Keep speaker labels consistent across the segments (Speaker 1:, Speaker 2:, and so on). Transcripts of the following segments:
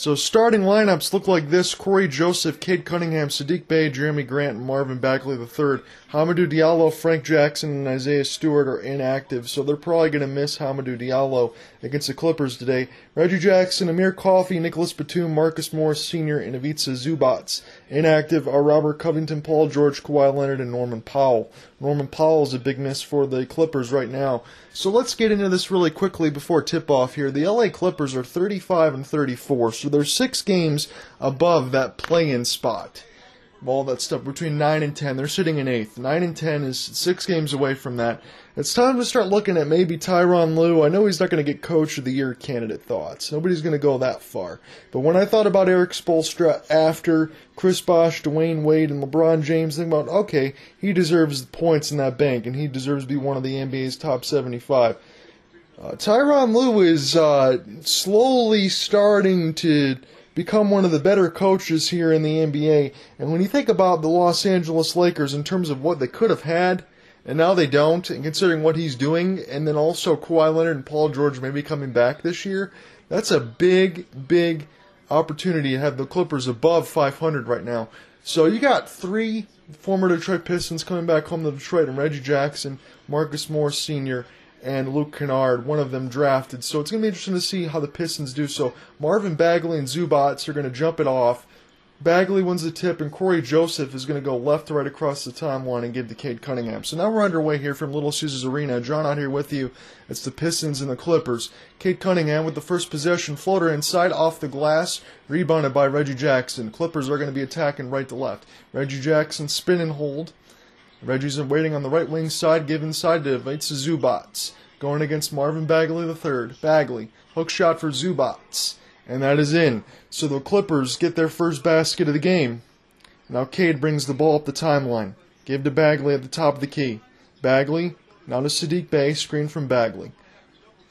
Speaker 1: So starting lineups look like this: Cory Joseph, Cade Cunningham, Saddiq Bey, Jerami Grant, and Marvin Bagley III. Hamidou Diallo, Frank Jackson, and Isaiah Stewart are inactive, so they're probably going to miss Hamidou Diallo against the Clippers today. Reggie Jackson, Amir Coffey, Nicolas Batum, Marcus Morris Sr., and Ivica Zubac. Inactive are Robert Covington, Paul George, Kawhi Leonard, and Norman Powell. Norman Powell is a big miss for the Clippers right now. So let's get into this really quickly before tip off here. The LA Clippers are 35 and 34, so they're six games above that play in spot all that stuff between 9 and 10. They're sitting in 8th. 9 and 10 is six games away from that. It's time to start looking at maybe Tyronn Lue. I know he's not going to get Coach of the Year candidate thoughts. Nobody's going to go that far. But when I thought about Erik Spoelstra after Chris Bosh, Dwyane Wade, and LeBron James, think about, okay, he deserves the points in that bank, and he deserves to be one of the NBA's top 75. Uh, Tyronn Lue is uh, slowly starting to become one of the better coaches here in the NBA. And when you think about the Los Angeles Lakers in terms of what they could have had, and now they don't, and considering what he's doing, and then also Kawhi Leonard and Paul George maybe coming back this year, that's a big, big opportunity to have the Clippers above 500 right now. So you got three former Detroit Pistons coming back home to Detroit, and Reggie Jackson, Marcus Morris Sr., and Luke Kennard, one of them drafted. So it's going to be interesting to see how the Pistons do. So Marvin Bagley and Zubac are going to jump it off. Bagley wins the tip, and Cory Joseph is going to go left to right across the timeline and give to Cade Cunningham. So now we're underway here from Little Caesars Arena. John out here with you. It's the Pistons and the Clippers. Cade Cunningham with the first possession floater inside off the glass, rebounded by Reggie Jackson. Clippers are going to be attacking right to left. Reggie Jackson spin and hold. Reggie's waiting on the right wing side, give inside to Ivica Zubac. Going against Marvin Bagley III. Bagley, hook shot for Zubac. And that is in. So the Clippers get their first basket of the game. Now Cade brings the ball up the timeline. Give to Bagley at the top of the key. Bagley, now to Saddiq Bey, screen from Bagley.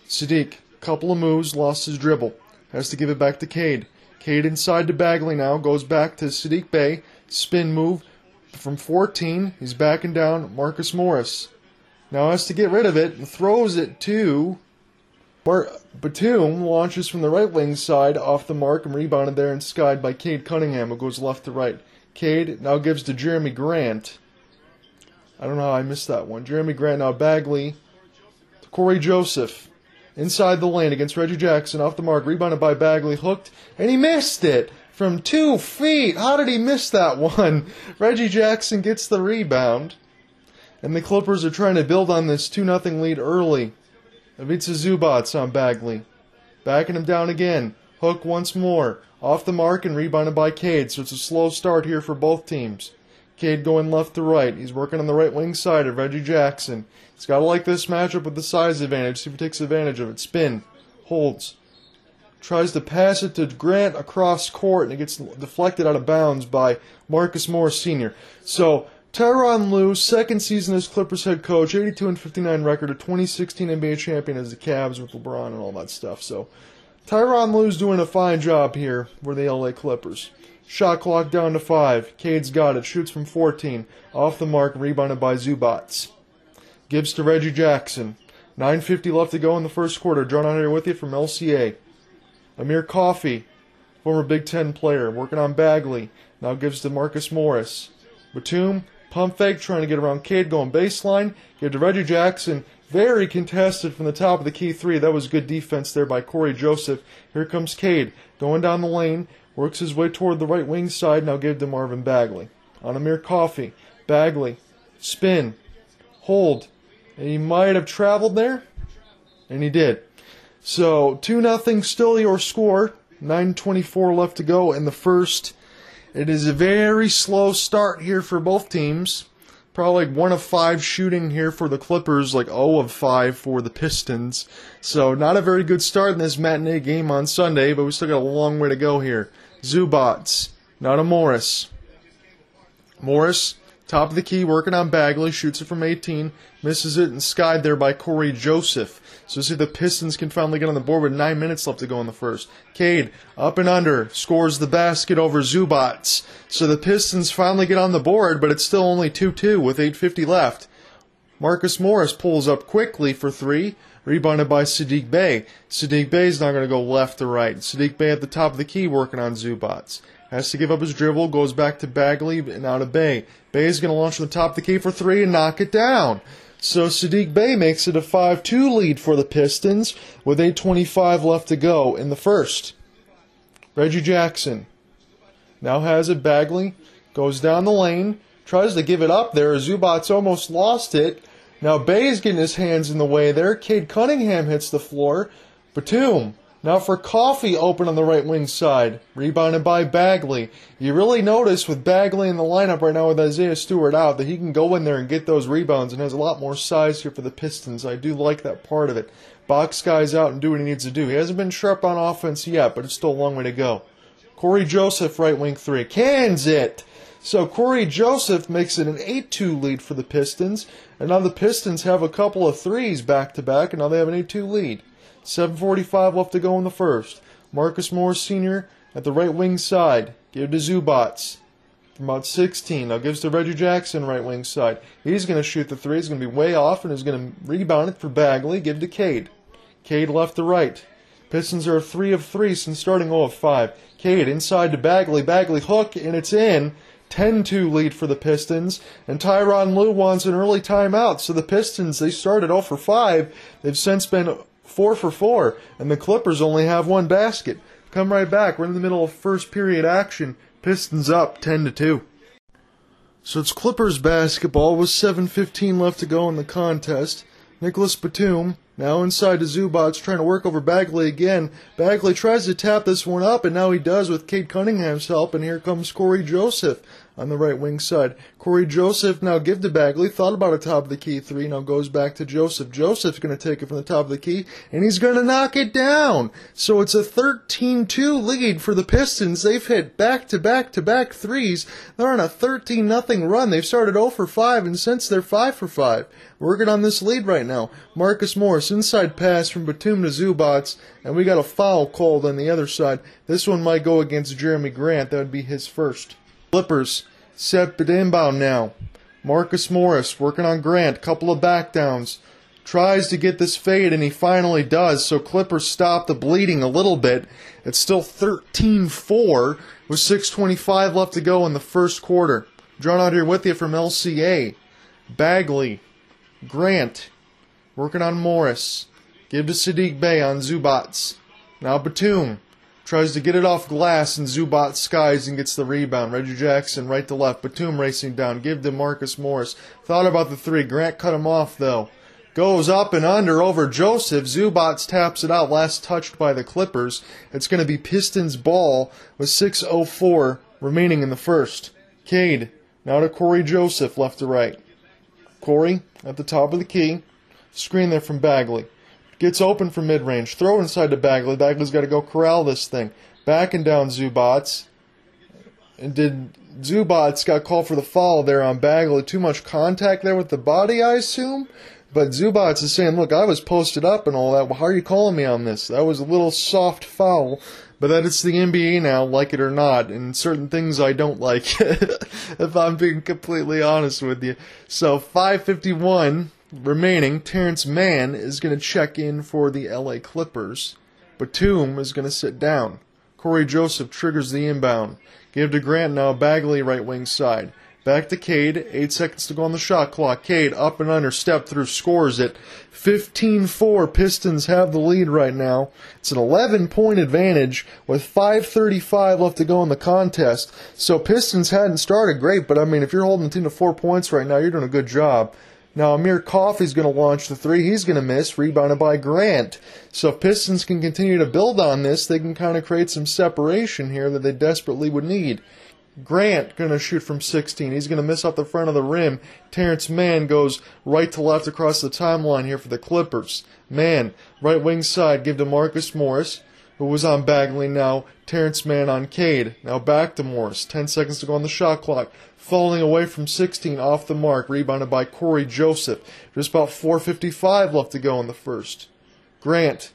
Speaker 1: Saddiq, couple of moves, lost his dribble. Has to give it back to Cade. Cade inside to Bagley now, goes back to Saddiq Bey. Spin move, from 14. He's backing down Marcus Morris. Now has to get rid of it and throws it to Bar- Batum. Launches from the right wing side off the mark and rebounded there and skied by Cade Cunningham, who goes left to right. Cade now gives to Jerami Grant. I don't know how I missed that one. Jerami Grant now Bagley to Cory Joseph. Inside the lane against Reggie Jackson off the mark, rebounded by Bagley, hooked, and he missed it from two feet. How did he miss that one? Reggie Jackson gets the rebound. And the Clippers are trying to build on this 2 0 lead early. Ivica Zubac on Bagley. Backing him down again. Hook once more. Off the mark and rebounded by Cade, so it's a slow start here for both teams. Cade going left to right. He's working on the right wing side of Reggie Jackson. He's got to like this matchup with the size advantage. See if he takes advantage of it. Spin. Holds tries to pass it to Grant across court, and it gets deflected out of bounds by Marcus Morris Sr. So Tyronn Lue, second season as Clippers head coach, 82 and 59 record, a 2016 NBA champion as the Cavs with LeBron and all that stuff. So Tyronn Lue's doing a fine job here for the LA Clippers. Shot clock down to five. Cade's got it. Shoots from 14. Off the mark, rebounded by Zubac. Gives to Reggie Jackson. 9.50 left to go in the first quarter. John out here with you from LCA. Amir Coffey, former Big Ten player, working on Bagley. Now gives to Marcus Morris. Batum, pump fake, trying to get around Cade, going baseline. Give to Reggie Jackson. Very contested from the top of the key three. That was good defense there by Cory Joseph. Here comes Cade, going down the lane, works his way toward the right wing side. Now give to Marvin Bagley. On Amir Coffey. Bagley. Spin. Hold. And he might have traveled there. And he did. So 2 nothing still your score. 9:24 left to go in the first. It is a very slow start here for both teams. Probably 1 of 5 shooting here for the Clippers, like 0 of 5 for the Pistons. So not a very good start in this matinee game on Sunday, but we still got a long way to go here. Zubac, not a Morris. Morris Top of the key, working on Bagley, shoots it from 18, misses it, and skied there by Cory Joseph. So see the Pistons can finally get on the board with nine minutes left to go in the first. Cade, up and under, scores the basket over Zubac. So the Pistons finally get on the board, but it's still only 2-2 with 8.50 left. Marcus Morris pulls up quickly for three. Rebounded by Saddiq Bey. Saddiq Bey's not going to go left to right. Saddiq Bey at the top of the key working on Zubac. Has to give up his dribble, goes back to Bagley and out of Bay. Bey is going to launch from the top of the key for three and knock it down. So Saddiq Bey makes it a 5 2 lead for the Pistons with 8.25 left to go in the first. Reggie Jackson now has it. Bagley goes down the lane, tries to give it up there. Zubac's almost lost it. Now Bey's getting his hands in the way there. Cade Cunningham hits the floor. Batum now for Coffey open on the right wing side. Rebounded by Bagley. You really notice with Bagley in the lineup right now with Isaiah Stewart out that he can go in there and get those rebounds and has a lot more size here for the Pistons. I do like that part of it. Box guys out and do what he needs to do. He hasn't been sharp on offense yet, but it's still a long way to go. Cory Joseph, right wing three. Cans it! So Cory Joseph makes it an 8 2 lead for the Pistons. And now the Pistons have a couple of threes back to back, and now they have an 8 2 lead. 7.45 left to go in the first. Marcus Morris Sr. at the right wing side. Give to Zubac. From about 16. Now gives to Reggie Jackson, right wing side. He's going to shoot the three. He's going to be way off and is going to rebound it for Bagley. Give to Cade. Cade left to right. Pistons are 3 of 3 since starting 0 of 5. Cade inside to Bagley. Bagley hook, and it's in. 10 2 lead for the Pistons. And Tyronn Lue wants an early timeout. So the Pistons, they started 0 for 5. They've since been four for four, and the Clippers only have one basket. Come right back. We're in the middle of first period action. Pistons up 10 to 2. So it's Clippers basketball with 7.15 left to go in the contest. Nicolas Batum now inside to Zubac, trying to work over Bagley again. Bagley tries to tap this one up, and now he does with Cade Cunningham's help, and here comes Cory Joseph on the right wing side. Cory Joseph now give to Bagley, thought about a top of the key three, now goes back to Joseph. Joseph's going to take it from the top of the key, and he's going to knock it down. So it's a 13-2 lead for the Pistons. They've hit back-to-back-to-back threes. They're on a 13 nothing run. They've started 0 for 5, and since they're 5 for 5. Working on this lead right now. Marcus Morris, inside pass from Batum to Zubac, and we got a foul called on the other side. This one might go against Jerami Grant. That would be his first. Clippers set inbound now. Marcus Morris working on Grant, couple of back downs. Tries to get this fade and he finally does. So Clippers stop the bleeding a little bit. It's still 13-4 with 6:25 left to go in the first quarter. Drawn out here with you from LCA. Bagley, Grant, working on Morris. Give to Saddiq Bey on Zubac. Now Batum. Tries to get it off glass, and Zubac skies and gets the rebound. Reggie Jackson right to left. Batum racing down. Give to Marcus Morris. Thought about the three. Grant cut him off, though. Goes up and under over Joseph. Zubac taps it out. Last touched by the Clippers. It's going to be Pistons ball with 6.04 remaining in the first. Cade. Now to Cory Joseph, left to right. Cory at the top of the key. Screen there from Bagley. Gets open from mid range. Throw inside to Bagley. Bagley's got to go corral this thing. Back and down Zubac. And did Zubac got called for the foul there on Bagley? Too much contact there with the body, I assume? But Zubac is saying, look, I was posted up and all that. How are you calling me on this? That was a little soft foul. But that it's the NBA now, like it or not, and certain things I don't like, if I'm being completely honest with you. So 551 remaining, Terance Mann is going to check in for the LA Clippers. Batum is going to sit down. Cory Joseph triggers the inbound. Give to Grant now, Bagley right wing side. Back to Cade. Eight seconds to go on the shot clock. Cade up and under, step through, scores it. 15 4. Pistons have the lead right now. It's an 11 point advantage with 5.35 left to go in the contest. So Pistons hadn't started great, but I mean, if you're holding the team to four points right now, you're doing a good job. Now, Amir Coffey's going to launch the three. He's going to miss, rebounded by Grant. So if Pistons can continue to build on this, they can kind of create some separation here that they desperately would need. Grant going to shoot from 16. He's going to miss off the front of the rim. Terance Mann goes right to left across the timeline here for the Clippers. Mann, right wing side, give to Marcus Morris who was on Bagley now. Terance Mann on Cade. Now back to Morris. 10 seconds to go on the shot clock. Falling away from 16 off the mark. Rebounded by Cory Joseph. Just about 4.55 left to go in the first. Grant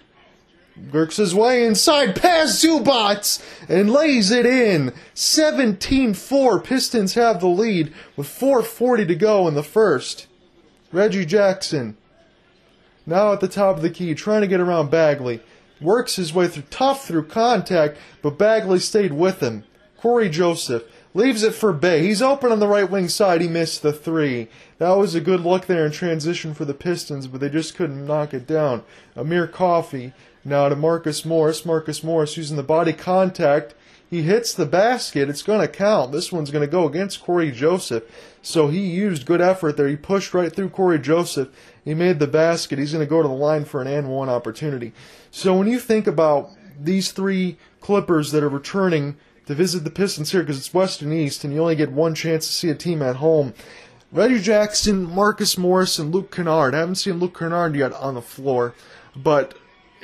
Speaker 1: works his way inside past Zubac and lays it in. 17-4. Pistons have the lead with 4.40 to go in the first. Reggie Jackson Now at the top of the key, trying to get around Bagley. Works his way through tough through contact, but Bagley stayed with him. Cory Joseph leaves it for Bey. He's open on the right wing side. He missed the three. That was a good look there in transition for the Pistons, but they just couldn't knock it down. Amir Coffey now to Marcus Morris. Marcus Morris using the body contact. He hits the basket. It's going to count. This one's going to go against Cory Joseph. So he used good effort there. He pushed right through Cory Joseph. He made the basket. He's going to go to the line for an and one opportunity. So when you think about these three Clippers that are returning to visit the Pistons here because it's West and East, and you only get one chance to see a team at home. Reggie Jackson, Marcus Morris, and Luke Kennard. I haven't seen Luke Kennard yet on the floor, but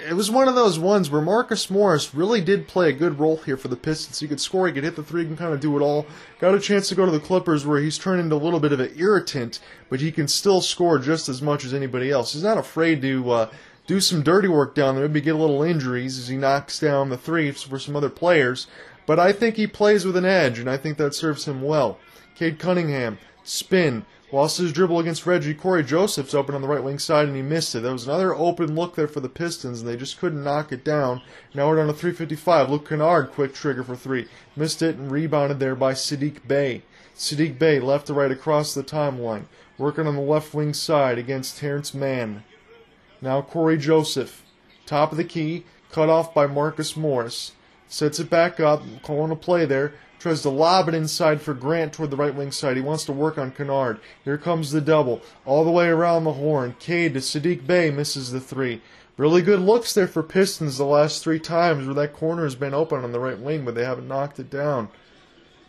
Speaker 1: it was one of those ones where Marcus Morris really did play a good role here for the Pistons. He could score, he could hit the three, he can kind of do it all. Got a chance to go to the Clippers where he's turned into a little bit of an irritant, but he can still score just as much as anybody else. He's not afraid to uh, do some dirty work down there, maybe get a little injuries as he knocks down the three for some other players. But I think he plays with an edge, and I think that serves him well. Cade Cunningham, spin, Lost his dribble against Reggie. Cory Joseph's open on the right wing side and he missed it. There was another open look there for the Pistons and they just couldn't knock it down. Now we're down to 355. Luke Kennard, quick trigger for three. Missed it and rebounded there by Saddiq Bey. Saddiq Bey left to right across the timeline. Working on the left wing side against Terance Mann. Now Cory Joseph. Top of the key. Cut off by Marcus Morris. Sets it back up. Calling a play there. Tries to lob it inside for Grant toward the right wing side. He wants to work on Kennard. Here comes the double. All the way around the horn. Cade to Saddiq Bey misses the three. Really good looks there for Pistons the last three times where that corner has been open on the right wing, but they haven't knocked it down.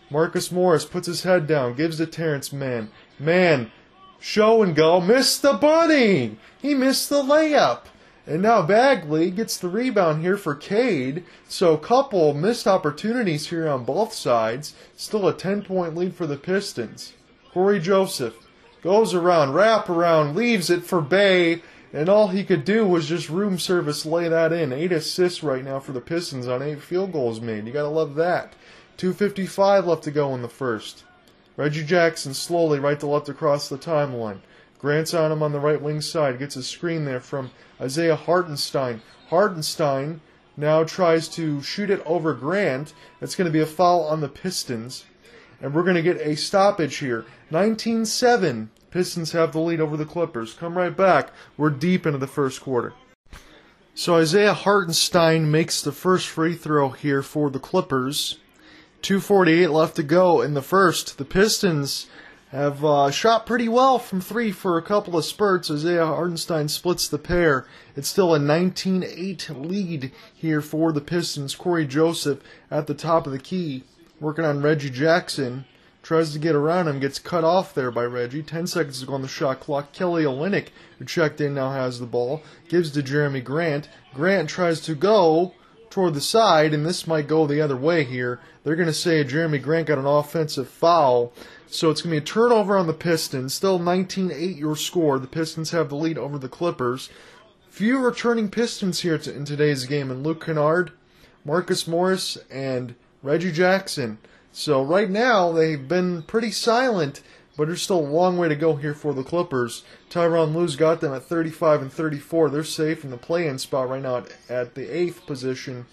Speaker 1: Marcus Morris puts his head down, gives to Terance Mann. Mann, show and go, missed the bunny! He missed the layup. And now Bagley gets the rebound here for Cade. So a couple missed opportunities here on both sides. Still a 10 point lead for the Pistons. Cory Joseph goes around, wrap around, leaves it for Bey. And all he could do was just room service lay that in. Eight assists right now for the Pistons on eight field goals made. You gotta love that. 2.55 left to go in the first. Reggie Jackson slowly right to left across the timeline. Grant's on him on the right wing side. Gets a screen there from Isaiah Hartenstein. Hartenstein now tries to shoot it over Grant. That's going to be a foul on the Pistons. And we're going to get a stoppage here. 19 7. Pistons have the lead over the Clippers. Come right back. We're deep into the first quarter. So Isaiah Hartenstein makes the first free throw here for the Clippers. 248 left to go in the first. The Pistons have uh, shot pretty well from three for a couple of spurts. Isaiah Hartenstein splits the pair. It's still a 19 8 lead here for the Pistons. Cory Joseph at the top of the key, working on Reggie Jackson. Tries to get around him, gets cut off there by Reggie. 10 seconds to go on the shot clock. Kelly Olynyk, who checked in, now has the ball. Gives to Jerami Grant. Grant tries to go toward the side, and this might go the other way here. They're going to say Jerami Grant got an offensive foul. So it's going to be a turnover on the Pistons. Still 19 8 your score. The Pistons have the lead over the Clippers. Few returning Pistons here to, in today's game, and Luke Kennard, Marcus Morris, and Reggie Jackson. So right now they've been pretty silent, but there's still a long way to go here for the Clippers. Tyronn Lue's got them at 35 and 34. They're safe in the play-in spot right now at, at the eighth position,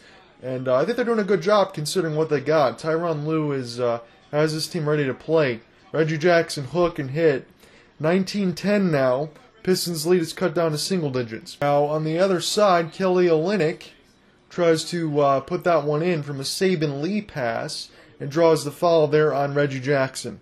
Speaker 1: and uh, I think they're doing a good job considering what they got. Tyronn Lue is uh, has his team ready to play. Reggie Jackson hook and hit. 19-10 now. Pistons lead is cut down to single digits. Now on the other side, Kelly Olynyk tries to uh, put that one in from a Saben Lee pass and draws the foul there on Reggie Jackson.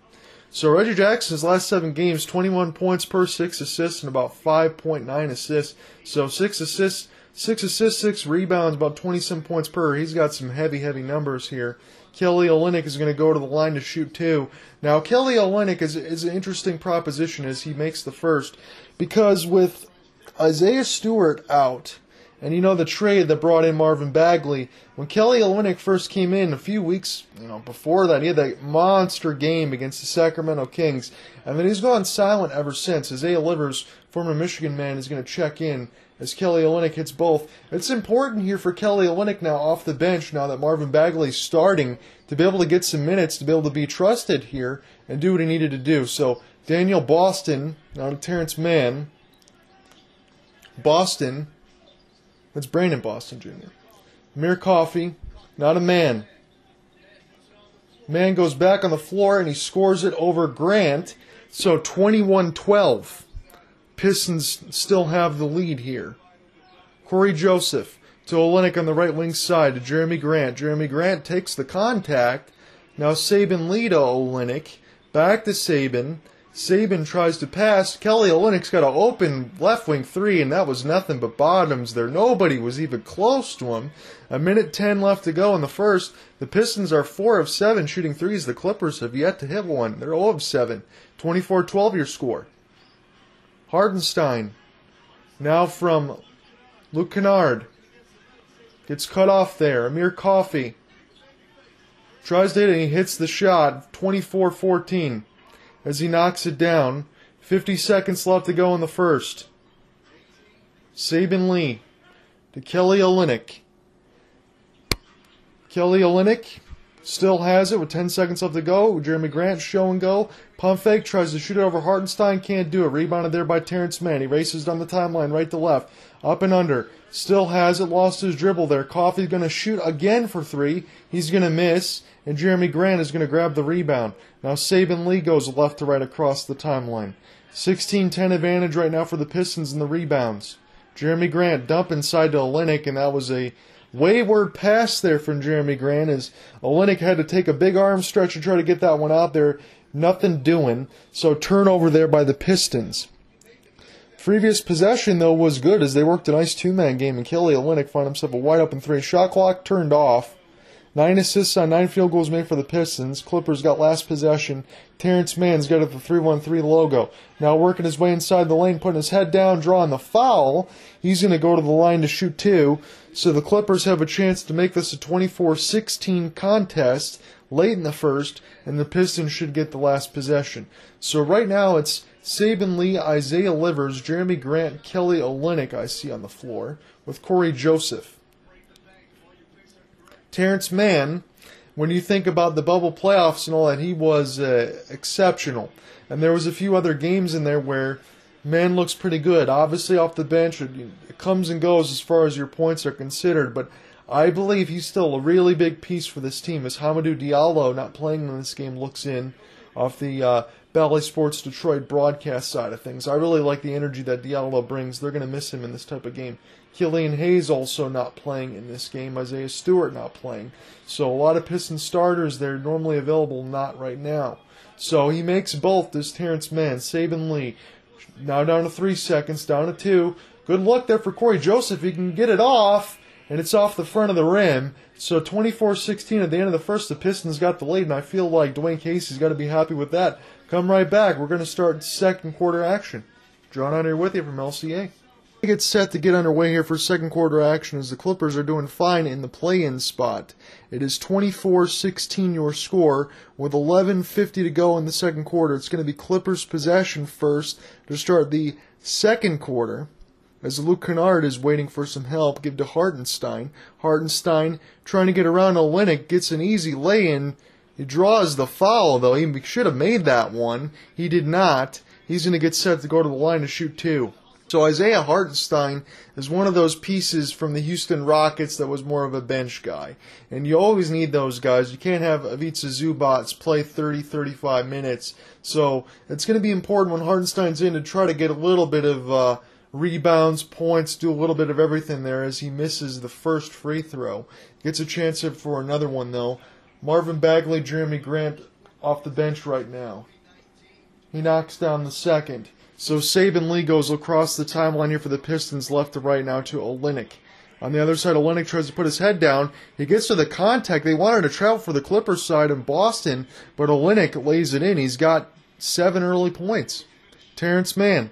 Speaker 1: So Reggie Jackson's last seven games, 21 points per six assists and about 5.9 assists. So six assists, six assists, six rebounds, about 20 some points per. He's got some heavy, heavy numbers here. Kelly Olynyk is going to go to the line to shoot two. Now, Kelly Olynyk is, is an interesting proposition as he makes the first because with Isaiah Stewart out, and you know the trade that brought in Marvin Bagley, when Kelly Olynyk first came in a few weeks you know, before that, he had that monster game against the Sacramento Kings, and then he's gone silent ever since. Isaiah Livers, former Michigan man, is going to check in as Kelly Olynyk hits both. It's important here for Kelly Olynyk now off the bench, now that Marvin Bagley's starting, to be able to get some minutes, to be able to be trusted here and do what he needed to do. So Daniel Boston, now to Terance Mann. Boston. That's Brandon Boston Jr. Amir Coffey, not a man. Mann goes back on the floor and he scores it over Grant. So 21 12. Pistons still have the lead here. Cory Joseph to Olynyk on the right wing side to Jerami Grant. Jerami Grant takes the contact. Now Saben Lee to Olynyk. Back to Saben. Saben tries to pass. Kelly Olynyk's got an open left wing three, and that was nothing but bottoms there. Nobody was even close to him. A minute 10 left to go in the first. The Pistons are 4 of 7 shooting threes. The Clippers have yet to hit one. They're 0 of 7. 24 12 your score. Hartenstein Now from Luke Kennard. Gets cut off there. Amir Coffey. Tries to hit it and he hits the shot. 24 14 as he knocks it down. 50 seconds left to go in the first. Saben Lee to Kelly Olynyk. Kelly Olynyk still has it with 10 seconds left to go. Jeremy Grant show and go. Fake tries to shoot it over Hartenstein, can't do it. Rebounded there by Terance Mann. He races down the timeline right to left. Up and under. Still has it. Lost his dribble there. Coffey's going to shoot again for three. He's going to miss. And Jerami Grant is going to grab the rebound. Now Saben Lee goes left to right across the timeline. 16 10 advantage right now for the Pistons in the rebounds. Jerami Grant dump inside to Olynyk, and that was a wayward pass there from Jerami Grant as Olynyk had to take a big arm stretch and try to get that one out there. Nothing doing. So turnover there by the Pistons. Previous possession, though, was good as they worked a nice two man game, and Kelly Olynyk found himself a wide open three. Shot clock turned off. Nine assists on nine field goals made for the Pistons. Clippers got last possession. Terance Mann's got at the 313 logo. Now working his way inside the lane, putting his head down, drawing the foul. He's going to go to the line to shoot two. So the Clippers have a chance to make this a 24 16 contest late in the first, and the Pistons should get the last possession. So right now it's Saben Lee, Isaiah Livers, Jerami Grant, Kelly Olynyk, I see on the floor, with Cory Joseph. Terance Mann, when you think about the bubble playoffs and all that, he was uh, exceptional. And there was a few other games in there where Mann looks pretty good. Obviously, off the bench, it comes and goes as far as your points are considered, but I believe he's still a really big piece for this team. As Hamidou Diallo, not playing in this game, looks in off the uh, Bally Sports Detroit broadcast side of things. I really like the energy that Diallo brings. They're going to miss him in this type of game. Killian Hayes also not playing in this game. Isaiah Stewart not playing. So a lot of Piston starters they're normally available, not right now. So he makes both this Terance Mann, Saben Lee. Now down to three seconds, down to two. Good luck there for Cory Joseph. He can get it off and it's off the front of the rim. So 24-16 at the end of the first, the Pistons got the lead, and I feel like Dwane Casey's got to be happy with that. Come right back. We're going to start second quarter action. John on here with you from LCA. Get set to get underway here for second quarter action as the Clippers are doing fine in the play-in spot. It is 24-16 your score with 11:50 to go in the second quarter. It's going to be Clippers possession first to start the second quarter as Luke Kennard is waiting for some help, give to Hartenstein. Hartenstein, trying to get around Olynyk, gets an easy lay-in. He draws the foul, though. He should have made that one. He did not. He's going to get set to go to the line to shoot two. So Isaiah Hartenstein is one of those pieces from the Houston Rockets that was more of a bench guy. And you always need those guys. You can't have Ivica Zubac play 30, 35 minutes. So it's going to be important when Hartenstein's in to try to get a little bit of uh, rebounds, points, do a little bit of everything there as he misses the first free throw. Gets a chance for another one though. Marvin Bagley, Jerami Grant off the bench right now. He knocks down the second. So Saben Lee goes across the timeline here for the Pistons left to right now to Olynyk. On the other side, Olynyk tries to put his head down. He gets to the contact. They wanted to travel for the Clippers side in Boston, but Olynyk lays it in. He's got seven early points. Terance Mann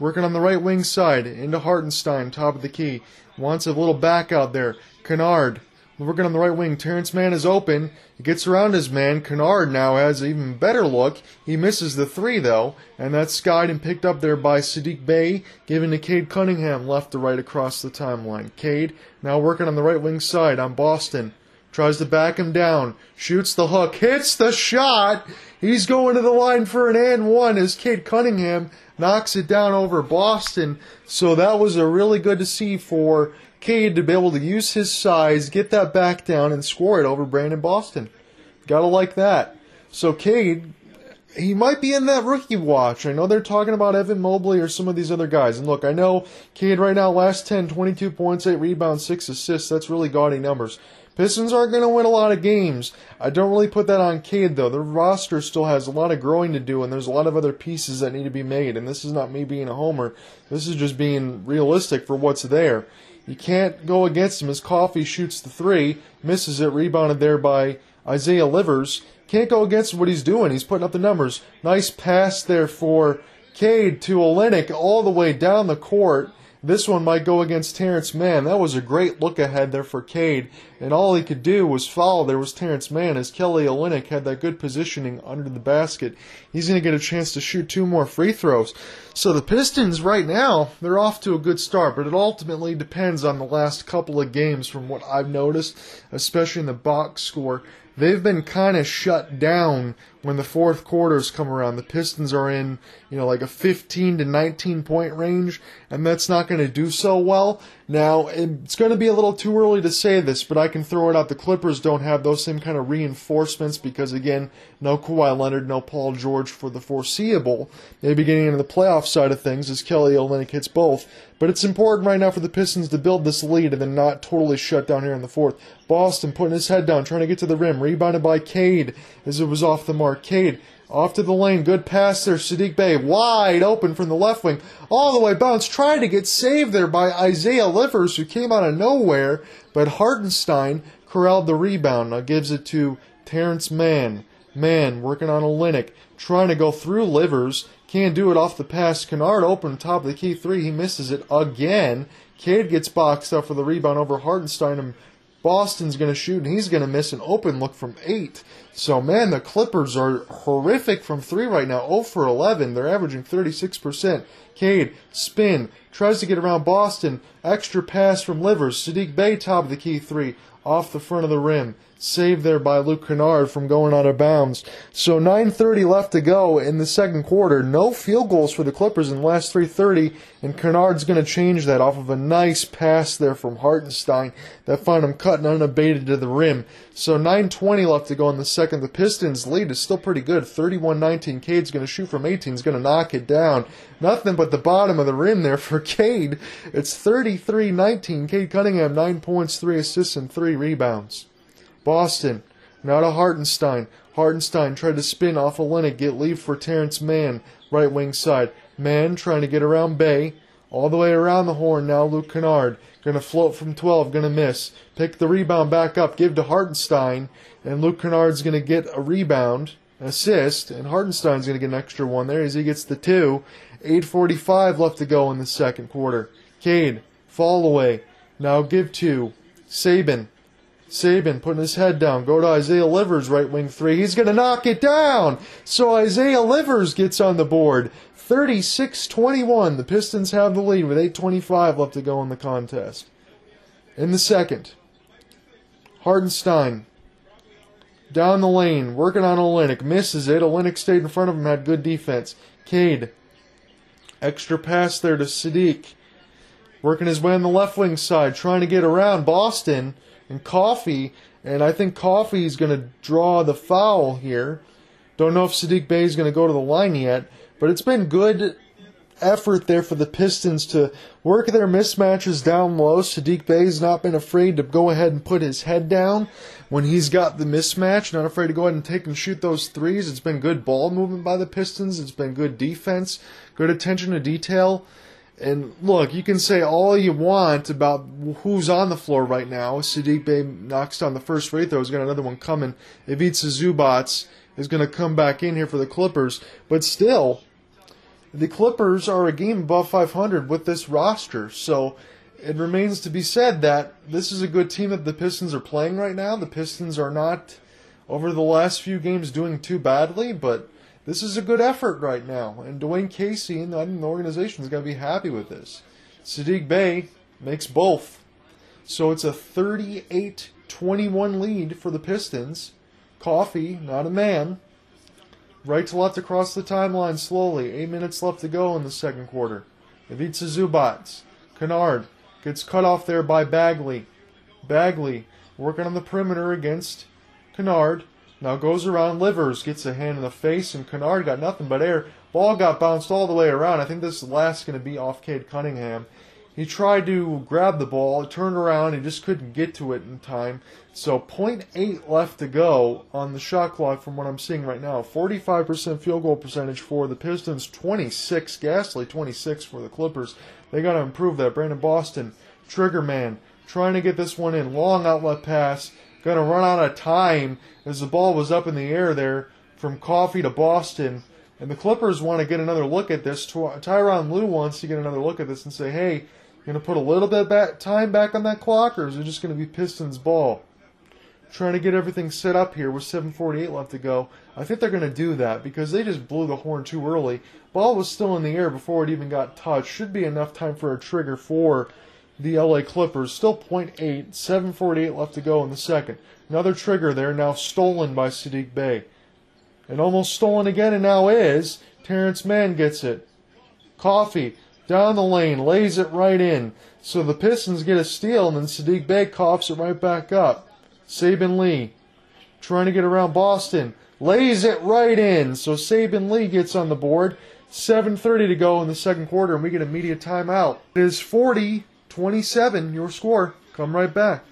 Speaker 1: Working on the right wing side into Hartenstein, top of the key. Wants a little back out there. Kennard working on the right wing. Terance Mann is open. He gets around his man. Kennard now has an even better look. He misses the three though, and that's skied and picked up there by Saddiq Bey, giving to Cade Cunningham left to right across the timeline. Cade now working on the right wing side on Boston. tries to back him down, shoots the hook, hits the shot. He's going to the line for an and one as Cade Cunningham knocks it down over Boston. So that was a really good to see for Cade to be able to use his size, get that back down, and score it over Brandon Boston. Gotta like that. So Cade, he might be in that rookie watch. I know they're talking about Evan Mobley or some of these other guys. And look, I know Cade right now, last 10, 22 points, 8 rebounds, 6 assists. That's really gaudy numbers. Pistons aren't going to win a lot of games. I don't really put that on Cade, though. The roster still has a lot of growing to do, and there's a lot of other pieces that need to be made. And this is not me being a homer. This is just being realistic for what's there. You can't go against him as Coffey shoots the three, misses it, rebounded there by Isaiah Livers. Can't go against what he's doing. He's putting up the numbers. Nice pass there for Cade to Olynyk all the way down the court. This one might go against Terance Mann. That was a great look ahead there for Cade, and all he could do was follow. There was Terance Mann as Kelly Olynyk had that good positioning under the basket. He's going to get a chance to shoot two more free throws. So the Pistons right now, they're off to a good start, but it ultimately depends on the last couple of games from what I've noticed, especially in the box score they've been kind of shut down when the fourth quarters come around. The Pistons are in, you know, like a 15 to 19 point range, and that's not going to do so well. Now, it's going to be a little too early to say this, but I can throw it out. The Clippers don't have those same kind of reinforcements because, again, no Kawhi Leonard, no Paul George for the foreseeable. Maybe getting into the playoff side of things as Kelly Olynyk hits both. But it's important right now for the Pistons to build this lead and then not totally shut down here in the fourth. Boston putting his head down, trying to get to the rim, rebounded by Cade as it was off the mark. Cade off to the lane, good pass there. Saddiq Bey wide open from the left wing, all the way bounced, trying to get saved there by Isaiah Livers, who came out of nowhere, but Hartenstein corralled the rebound. Now gives it to Terance Mann. Mann working on Olynyk, trying to go through Livers. Can't do it off the pass. Kennard open top of the key three. He misses it again. Cade gets boxed up for the rebound over Hartenstein, and Boston's going to shoot, and he's going to miss an open look from eight. So, man, the Clippers are horrific from three right now. 0 for 11. They're averaging 36%. Cade, spin, tries to get around Boston. Extra pass from Livers. Saddiq Bey, top of the key three, off the front of the rim saved there by Luke Kennard from going out of bounds. So 9:30 left to go in the second quarter. No field goals for the Clippers in the last 3:30, and Kennard's going to change that off of a nice pass there from Hartenstein that found him cutting unabated to the rim. So 9:20 left to go in the second. The Pistons' lead is still pretty good, 31-19. Cade's going to shoot from 18. He's going to knock it down. Nothing but the bottom of the rim there for Cade. It's 33-19. Cade Cunningham, nine points, three assists, and three rebounds. Boston. Now to Hartenstein. Hartenstein tried to spin off of Olynyk, get leave for Terance Mann, right wing side. Mann trying to get around Bey, All the way around the horn now, Luke Kennard. Gonna float from 12, gonna miss. Pick the rebound back up, give to Hartenstein, and Luke Kennard's gonna get a rebound, assist, and Hartenstein's gonna get an extra one there as he gets the two. 8.45 left to go in the second quarter. Cade, fall away. Now give to Saben. Saben putting his head down. Go to Isaiah Livers, right wing three. He's going to knock it down. So Isaiah Livers gets on the board. 36 21. The Pistons have the lead with 8.25 left to go in the contest. In the second, Hartenstein down the lane, working on Olynyk. Misses it. Olynyk stayed in front of him, had good defense. Cade. Extra pass there to Saddiq. Working his way on the left wing side, trying to get around Boston and Coffey, and I think Coffey is going to draw the foul here. Don't know if Saddiq Bey is going to go to the line yet, but it's been good effort there for the Pistons to work their mismatches down low. Saddiq Bey's not been afraid to go ahead and put his head down when he's got the mismatch, not afraid to go ahead and take and shoot those threes. It's been good ball movement by the Pistons. It's been good defense, good attention to detail. And look, you can say all you want about who's on the floor right now. Saddiq Bey knocks down the first free throw. He's got another one coming. Ivica Zubac is going to come back in here for the Clippers. But still, the Clippers are a game above 500 with this roster. So it remains to be said that this is a good team that the Pistons are playing right now. The Pistons are not, over the last few games, doing too badly, but this is a good effort right now, and Dwane Casey and the organization is going to be happy with this. Saddiq Bey makes both. So it's a 38 21 lead for the Pistons. Coffey, not a man. Right to left across the timeline slowly. Eight minutes left to go in the second quarter. Ivica Zubac. Kennard gets cut off there by Bagley. Bagley working on the perimeter against Kennard. Now goes around Livers, gets a hand in the face, and Kennard got nothing but air. Ball got bounced all the way around. I think this last going to be off Cade Cunningham. He tried to grab the ball, turned around, he just couldn't get to it in time. So 0.8 left to go on the shot clock from what I'm seeing right now. 45% field goal percentage for the Pistons, 26, ghastly 26 for the Clippers. They got to improve that. Brandon Boston, trigger man, trying to get this one in. Long outlet pass, going to run out of time as the ball was up in the air there from Coffey to Boston. And the Clippers want to get another look at this. Tyronn Lue wants to get another look at this and say, hey, going to put a little bit back, time back on that clock, or is it just going to be Pistons ball? Trying to get everything set up here with 7:48 left to go. I think they're going to do that because they just blew the horn too early. Ball was still in the air before it even got touched. Should be enough time for a trigger for the LA Clippers. Still 0.8, 7:48 left to go in the second. Another trigger there now stolen by Saddiq Bey. And almost stolen again and now is. Terance Mann gets it. Coffey down the lane, lays it right in. So the Pistons get a steal, and then Saddiq Bey coughs it right back up. Saben Lee trying to get around Boston, lays it right in. So Saben Lee gets on the board. 7.30 to go in the second quarter, and we get a media timeout. It is 40 27, your score. Come right back.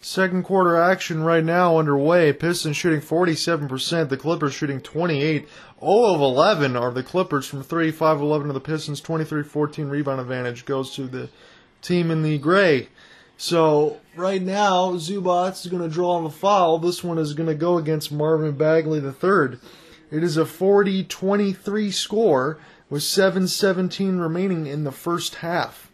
Speaker 1: Second quarter action right now underway. Pistons shooting 47%, the Clippers shooting 28. 0 of 11 are the Clippers from 3, 5 11 to the Pistons. 23 14 rebound advantage goes to the team in the gray. So right now, Zubac is going to draw on the foul. This one is going to go against Marvin Bagley III. It is a 40 23 score with 7.17 remaining in the first half.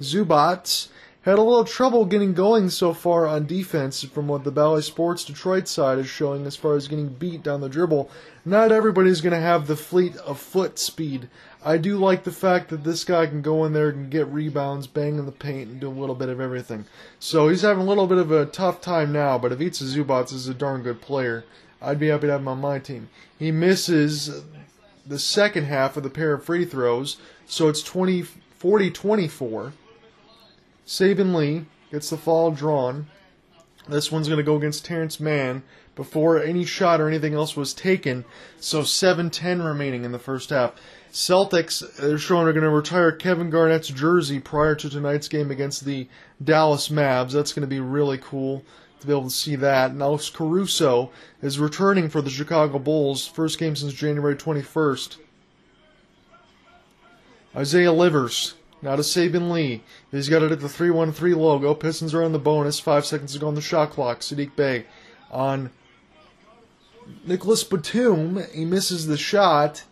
Speaker 1: Zubac had a little trouble getting going so far on defense from what the Bally Sports Detroit side is showing as far as getting beat down the dribble. Not everybody's going to have the fleet of foot speed. I do like the fact that this guy can go in there and get rebounds, bang in the paint, and do a little bit of everything. So he's having a little bit of a tough time now, but Ivica Zubac is a darn good player. I'd be happy to have him on my team. He misses the second half of the pair of free throws, so it's 20, 40 24. Saben Lee gets the foul drawn. This one's going to go against Terance Mann before any shot or anything else was taken. So 7-10 remaining in the first half. Celtics, they're showing are going to retire Kevin Garnett's jersey prior to tonight's game against the Dallas Mavs. That's going to be really cool to be able to see that. And Alex Caruso is returning for the Chicago Bulls. First game since January 21st. Isaiah Livers now to Saben Lee. He's got it at the 313 logo. Pistons are on the bonus. Five seconds to go on the shot clock. Saddiq Bey on Nicolas Batum. He misses the shot,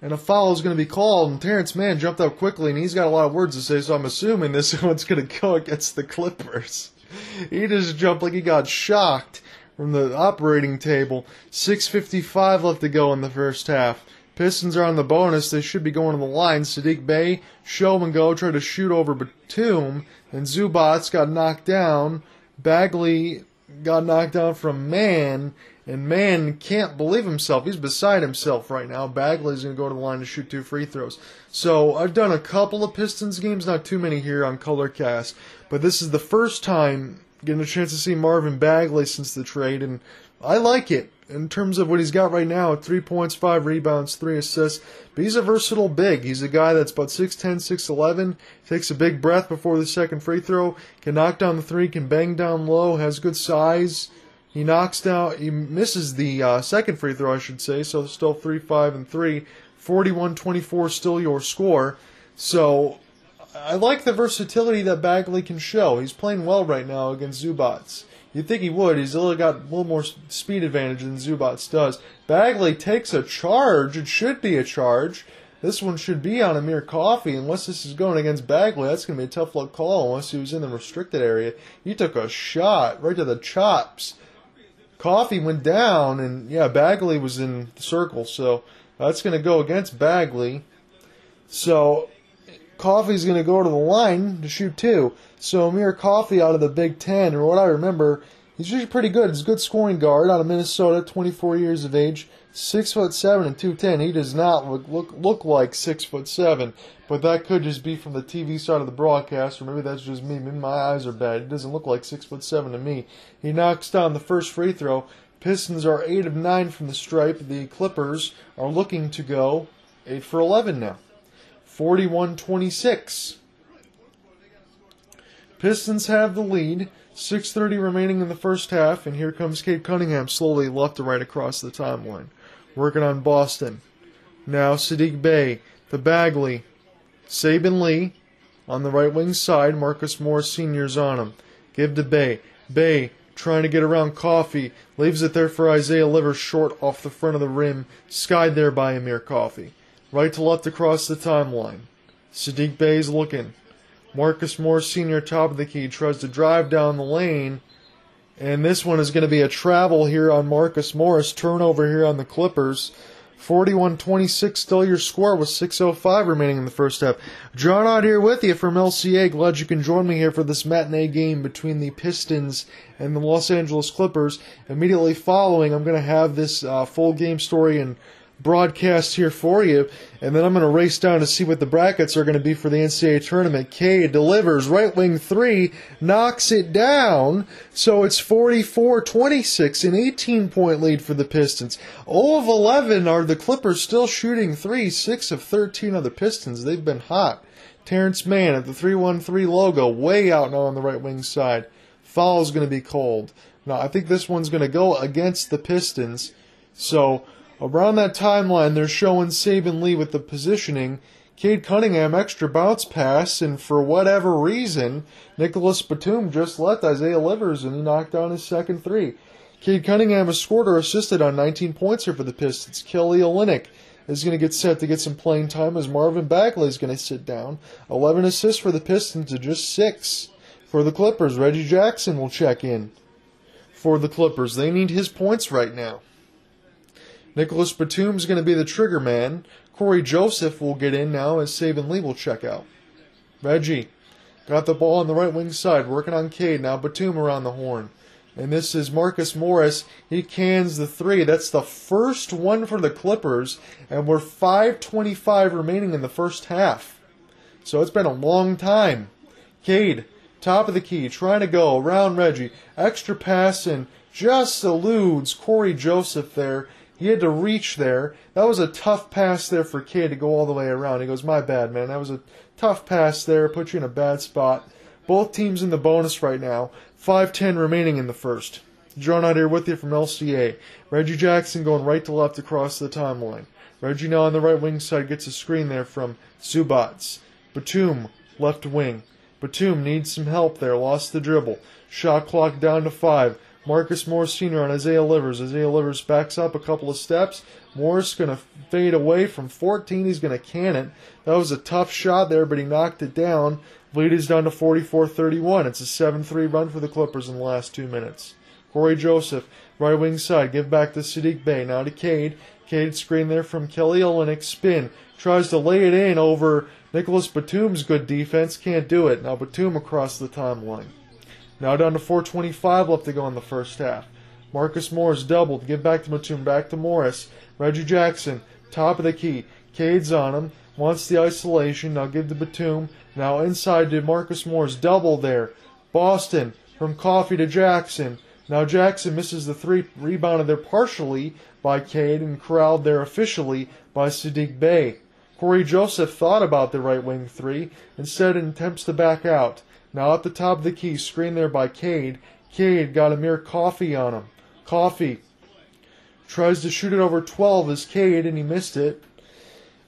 Speaker 1: and a foul is going to be called. And Terance Mann jumped up quickly, and he's got a lot of words to say, so I'm assuming this one's going to go against the Clippers. He just jumped like he got shocked from the operating table. 6.55 left to go in the first half. Pistons are on the bonus. They should be going to the line. Saddiq Bey, show and go, try to shoot over Batum, and Zubac got knocked down. Bagley got knocked down from Mann, and Mann can't believe himself. He's beside himself right now. Bagley's going to go to the line to shoot two free throws. So I've done a couple of Pistons games, not too many here on Colorcast, but this is the first time getting a chance to see Marvin Bagley since the trade, and I like it in terms of what he's got right now three points, five rebounds, three assists. But he's a versatile big. He's a guy that's about 6'10, 6'11, takes a big breath before the second free throw, can knock down the three, can bang down low, has good size. He knocks down, he misses the uh, second free throw, I should say, so still 3 5 and 3. 41 24 still your score. So I like the versatility that Bagley can show. He's playing well right now against Zubac. You'd think he would. He's little got a little more speed advantage than Zubac does. Bagley takes a charge. It should be a charge. This one should be on Amir Coffey. Unless this is going against Bagley, that's going to be a tough luck call unless he was in the restricted area. He took a shot right to the chops. Coffey went down, and yeah, Bagley was in the circle, so that's going to go against Bagley. So Coffey's going to go to the line to shoot two. So Amir Coffey out of the Big Ten, or what I remember, He's usually pretty good. He's a good scoring guard out of Minnesota, 24 years of age, six foot seven and 210. He does not look look, look like six foot seven, but that could just be from the TV side of the broadcast, or maybe that's just me. Maybe my eyes are bad. He doesn't look like six foot seven to me. He knocks down the first free throw. Pistons are eight of nine from the stripe. The Clippers are looking to go eight for 11 now. 41-26. Pistons have the lead. 6.30 remaining in the first half, and here comes Cade Cunningham slowly left to right across the timeline. Working on Boston. Now Saddiq Bey, the Bagley, Saben Lee on the right wing side. Marcus Morris Sr.'s on him. Give to Bey. Bey trying to get around Coffey. Leaves it there for Isaiah Livers short off the front of the rim. Skied there by Amir Coffey. Right to left across the timeline. Saddiq Bey's looking. Marcus Morris Sr. top of the key tries to drive down the lane. And this one is going to be a travel here on Marcus Morris. Turnover here on the Clippers. 41-26 still your score with 6.05 remaining in the first half. John out here with you from LCA. Glad you can join me here for this matinee game between the Pistons and the Los Angeles Clippers. Immediately following, I'm going to have this uh, full game story and broadcast here for you, and then I'm going to race down to see what the brackets are going to be for the NCAA tournament. K delivers right wing three, knocks it down, so it's 44-26, an 18 point lead for the Pistons. 0 of 11 are the Clippers still shooting three, six of 13 are the Pistons. They've been hot. Terance Mann at the 313 logo, way out now on the right wing side. Foul is going to be cold. Now, I think this one's going to go against the Pistons. So, Around that timeline, they're showing Saben Lee with the positioning. Cade Cunningham extra bounce pass, and for whatever reason, Nicolas Batum just left Isaiah Livers and he knocked down his second three. Cade Cunningham has scored or assisted on 19 points here for the Pistons. Kelly Olynyk is going to get set to get some playing time as Marvin Bagley is going to sit down. 11 assists for the Pistons to just six for the Clippers. Reggie Jackson will check in for the Clippers. They need his points right now. Nicolas Batum's going to be the trigger man. Cory Joseph will get in now as Saben Lee will check out. Reggie got the ball on the right wing side, working on Cade. Now Batum around the horn. And this is Marcus Morris. He cans the three. That's the first one for the Clippers, and we're 5.25 remaining in the first half. So it's been a long time. Cade, top of the key, trying to go around Reggie. Extra pass and just eludes Cory Joseph there. He had to reach there. That was a tough pass there for Cade to go all the way around. He goes, My bad, man. That was a tough pass there. Put you in a bad spot. Both teams in the bonus right now. 5-10 remaining in the first. John out here with you from LCA. Reggie Jackson going right to left across the timeline. Reggie now on the right wing side gets a screen there from Zubac. Batum, left wing. Batum needs some help there. Lost the dribble. Shot clock down to five. Marcus Morris Sr. on Isaiah Livers. Isaiah Livers backs up a couple of steps. Morris going to fade away from 14. He's going to can it. That was a tough shot there, but he knocked it down. Lead is down to 44-31. It's a 7-3 run for the Clippers in the last two minutes. Cory Joseph, right wing side, give back to Saddiq Bey. Now to Cade. Cade screen there from Kelly Olynyk. Spin. Tries to lay it in over Nicolas Batum's good defense. Can't do it. Now Batum across the timeline. Now down to 425 left to go in the first half. Marcus Morris doubled. Give back to Batum. Back to Morris. Reggie Jackson. Top of the key. Cade's on him. Wants the isolation. Now give to Batum. Now inside to Marcus Morris. Double there. Boston. From Coffey to Jackson. Now Jackson misses the three. Rebounded there partially by Cade and corralled there officially by Saddiq Bey. Cory Joseph thought about the right wing three. Instead attempts to back out. Now at the top of the key, screened there by Cade. Cade got Amir Coffey on him. Coffey tries to shoot it over 12 as Cade, and he missed it.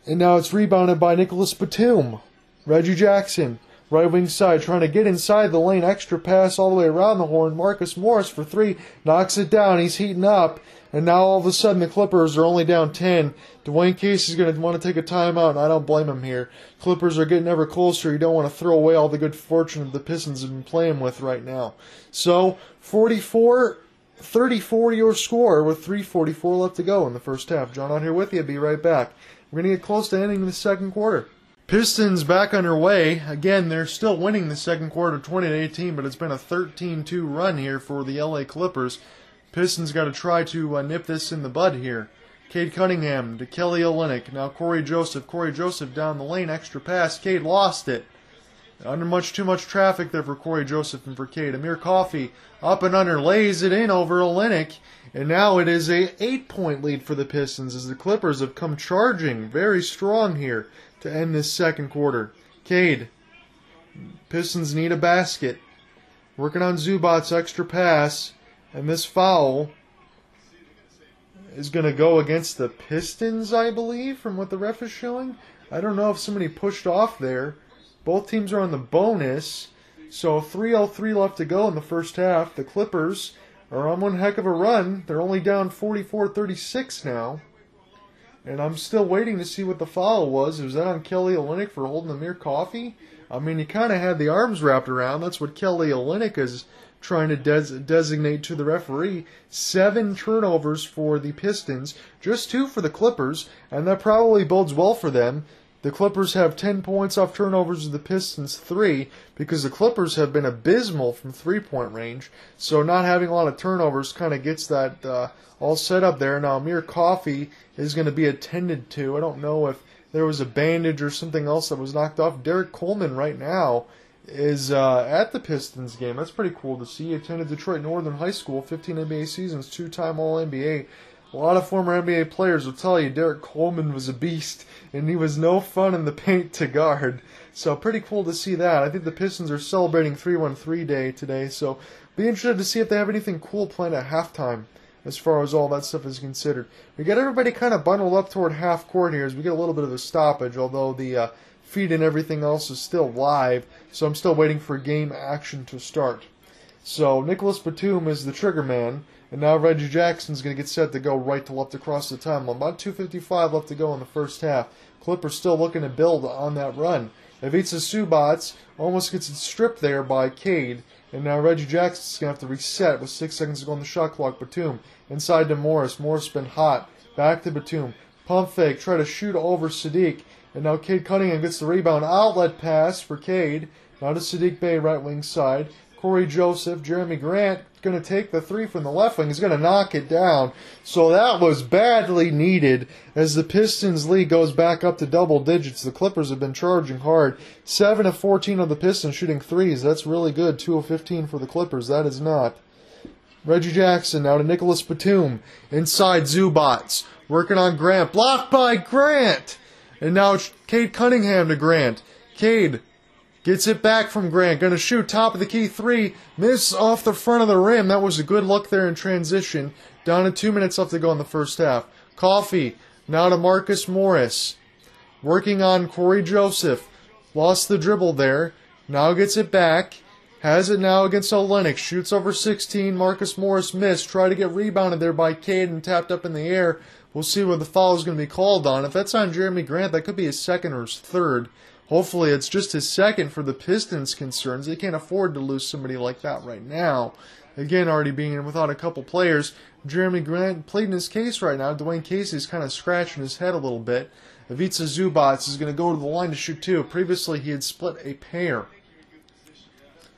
Speaker 1: And now it's rebounded by Nicolas Batum. Reggie Jackson, right wing side, trying to get inside the lane. Extra pass all the way around the horn. Marcus Morris for three, knocks it down. He's heating up. And now all of a sudden the Clippers are only down 10. Dwane Casey's going to want to take a timeout, and I don't blame him here. Clippers are getting ever closer. You don't want to throw away all the good fortune the Pistons have been playing with right now. So, 44 34 your score with 3.44 left to go in the first half. John out here with you. Be right back. We're going to get close to ending the second quarter. Pistons back underway. Again, they're still winning the second quarter 20 to 18, but it's been a 13 2 run here for the LA Clippers. Pistons got to try to uh, nip this in the bud here. Cade Cunningham to Kelly Olynyk. Now Cory Joseph. Cory Joseph down the lane. Extra pass. Cade lost it. Under much too much traffic there for Cory Joseph and for Cade. Amir Coffey up and under lays it in over Olynyk. And now it is a eight point lead for the Pistons as the Clippers have come charging very strong here to end this second quarter. Cade. Pistons need a basket. Working on Zubac's extra pass. And this foul is going to go against the Pistons, I believe, from what the ref is showing. I don't know if somebody pushed off there. Both teams are on the bonus. So 3.03 left to go in the first half. The Clippers are on one heck of a run. They're only down 44 36 now. And I'm still waiting to see what the foul was. Was that on Kelly Olynyk for holding the Amir Coffey? I mean, he kind of had the arms wrapped around. That's what Kelly Olynyk is trying to des- designate to the referee. Seven turnovers for the Pistons, just two for the Clippers, and that probably bodes well for them. The Clippers have 10 points off turnovers, of the Pistons 3, because the Clippers have been abysmal from three point range. So, not having a lot of turnovers kind of gets that uh, all set up there. Now, Amir Coffey is going to be attended to. I don't know if there was a bandage or something else that was knocked off. Derrick Coleman, right now, is uh, at the Pistons game. That's pretty cool to see. He attended Detroit Northern High School, 15 NBA seasons, two time All NBA. A lot of former NBA players will tell you Derrick Coleman was a beast, and he was no fun in the paint to guard. So pretty cool to see that. I think the Pistons are celebrating 313 Day today, so be interested to see if they have anything cool planned at halftime as far as all that stuff is considered. We got everybody kind of bundled up toward half court here as we get a little bit of a stoppage, although the uh, feed and everything else is still live, so I'm still waiting for game action to start. So Nicolas Batum is the trigger man. And now Reggie Jackson's going to get set to go right to left across the timeline. About 2.55 left to go in the first half. Clippers still looking to build on that run. Ivica Zubac almost gets stripped there by Cade. And now Reggie Jackson's going to have to reset with six seconds to go on the shot clock. Batum inside to Morris. Morris been hot. Back to Batum. Pump fake. Try to shoot over Saddiq. And now Cade Cunningham gets the rebound. Outlet pass for Cade. Now to Saddiq Bey, right wing side. Cory Joseph, Jerami Grant going to take the three from the left wing. He's going to knock it down. So that was badly needed as the Pistons lead goes back up to double digits. The Clippers have been charging hard. 7 of 14 of the Pistons shooting threes. That's really good. 2 of 15 for the Clippers. That is not. Reggie Jackson now to Nicolas Batum. Inside Zubac. Working on Grant. Blocked by Grant. And now Cade Cunningham to Grant. Cade Gets it back from Grant. Going to shoot top of the key three. Miss off the front of the rim. That was a good look there in transition. Down to two minutes left to go in the first half. Coffey. Now to Marcus Morris. Working on Cory Joseph. Lost the dribble there. Now gets it back. Has it now against Olynyk. Shoots over 16. Marcus Morris missed. Try to get rebounded there by Cade and tapped up in the air. We'll see what the foul is going to be called on. If that's on Jerami Grant, that could be his second or his third. Hopefully, it's just his second for the Pistons' concerns. They can't afford to lose somebody like that right now. Again, already being without a couple players. Jerami Grant pleading his case right now. Dwane Casey's kind of scratching his head a little bit. Ivica Zubac is going to go to the line to shoot two. Previously, he had split a pair.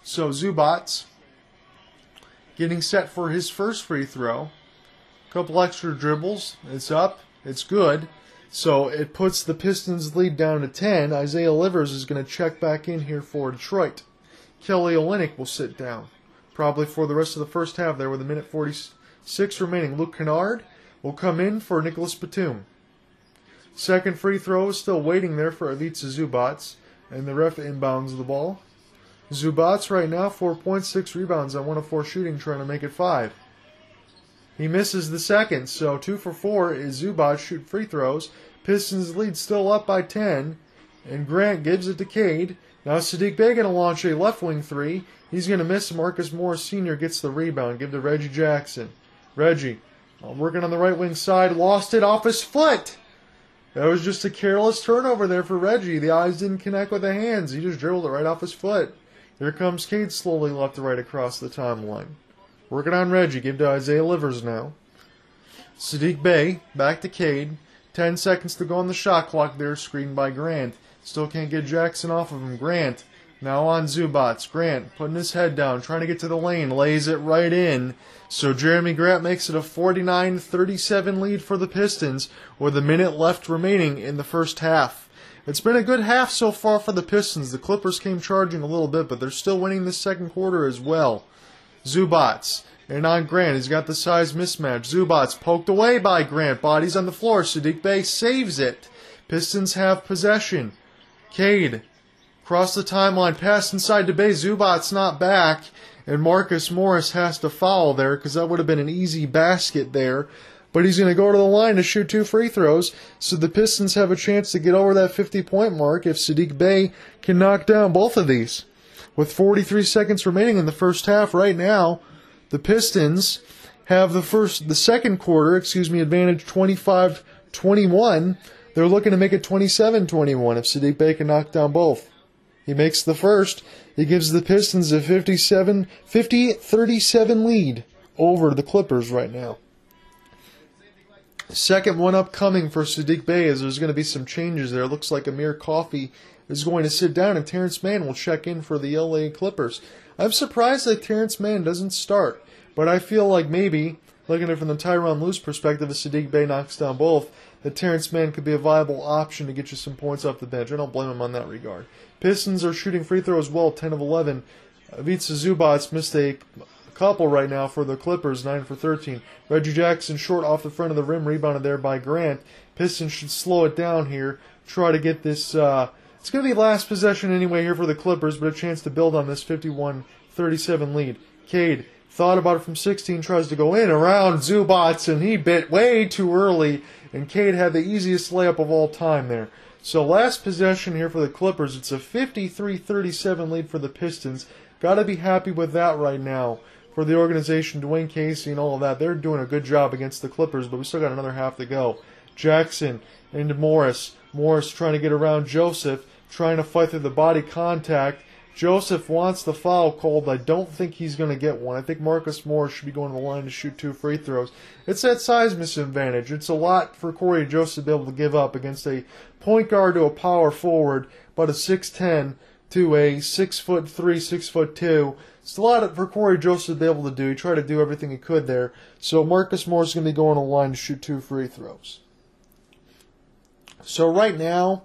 Speaker 1: So Zubac getting set for his first free throw. Couple extra dribbles. It's up. It's good. So it puts the Pistons' lead down to 10. Isaiah Livers is going to check back in here for Detroit. Kelly Olynyk will sit down, probably for the rest of the first half there with a minute 46 remaining. Luke Kennard will come in for Nicolas Batum. Second free throw is still waiting there for Ivica Zubac, and the ref inbounds the ball. Zubac right now, 4.6 rebounds on 1 of 4 shooting, trying to make it 5. He misses the second, so two for four is Zubac shoot free throws. Pistons lead still up by 10, and Grant gives it to Cade. Now Saddiq Bey going to launch a left wing three. He's going to miss. Marcus Morris Sr. gets the rebound. Give to Reggie Jackson. Reggie, uh, working on the right wing side, lost it off his foot. That was just a careless turnover there for Reggie. The eyes didn't connect with the hands. He just dribbled it right off his foot. Here comes Cade slowly left to right across the timeline. Working on Reggie. Give to Isaiah Livers now. Saddiq Bey. Back to Cade. Ten seconds to go on the shot clock there. Screened by Grant. Still can't get Jackson off of him. Grant now on Zubac. Grant putting his head down, trying to get to the lane, lays it right in. So Jerami Grant makes it a 49 37 lead for the Pistons with a minute left remaining in the first half. It's been a good half so far for the Pistons. The Clippers came charging a little bit, but they're still winning the second quarter as well. Zubac. And on Grant, he's got the size mismatch. Zubac poked away by Grant. Bodies on the floor. Saddiq Bey saves it. Pistons have possession. Cade Cross the timeline, pass inside to Bey. Zubac's not back, and Marcus Morris has to foul there because that would have been an easy basket there. But he's going to go to the line to shoot two free throws, so the Pistons have a chance to get over that 50 point mark if Saddiq Bey can knock down both of these. With 43 seconds remaining in the first half, right now, the Pistons have the first, the second quarter, excuse me, advantage 25 21. They're looking to make it 27 21 if Saddiq Bey can knock down both. He makes the first. He gives the Pistons a 57 50 37 lead over the Clippers right now. Second one upcoming for Saddiq Bey is there's going to be some changes there. It looks like Amir Coffey is going to sit down and Terance Mann will check in for the LA Clippers. I'm surprised that Terance Mann doesn't start, but I feel like maybe, looking at it from the Tyronn Lue perspective, if Saddiq Bey knocks down both, that Terance Mann could be a viable option to get you some points off the bench. I don't blame him on that regard. Pistons are shooting free throws well, 10 of 11. Ivica Zubac missed a couple right now for the Clippers, 9 for 13. Reggie Jackson short off the front of the rim, rebounded there by Grant. Pistons should slow it down here, try to get this. Uh, it's going to be last possession anyway here for the Clippers, but a chance to build on this 51 37 lead. Cade thought about it from 16, tries to go in around Zubac, and he bit way too early, and Cade had the easiest layup of all time there. So last possession here for the Clippers, it's a 53-37 lead for the Pistons. Got to be happy with that right now for the organization, Dwane Casey and all of that. They're doing a good job against the Clippers, but we still got another half to go. Jackson into Morris. Morris trying to get around Joseph, trying to fight through the body contact. Joseph wants the foul called. I don't think he's going to get one. I think Marcus Morris should be going to the line to shoot two free throws. It's that size misadvantage. It's a lot for Cory Joseph to be able to give up against a point guard to a power forward, but a 6'10 to a 6 foot 3, 6 foot 2. It's a lot for Cory Joseph to be able to do. He tried to do everything he could there. So Marcus Morris is going to be going to the line to shoot two free throws. So right now,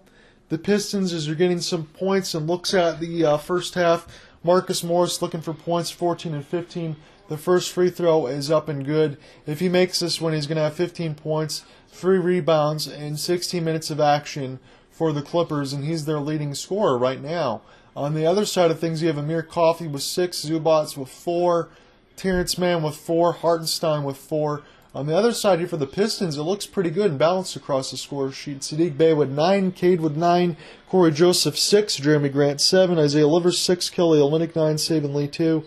Speaker 1: the Pistons as they're getting some points and looks at the uh, first half. Marcus Morris looking for points, 14 and 15. The first free throw is up and good. If he makes this one, he's going to have 15 points, three rebounds, and 16 minutes of action for the Clippers, and he's their leading scorer right now. On the other side of things, you have Amir Coffey with six, Zubac with four, Terance Mann with four, Hartenstein with four. On the other side here for the Pistons, it looks pretty good and balanced across the score sheet. Saddiq Bey with nine, Cade with nine, Cory Joseph six, Jerami Grant seven, Isaiah Livers six, Kelly Olynyk nine, Saben Lee two.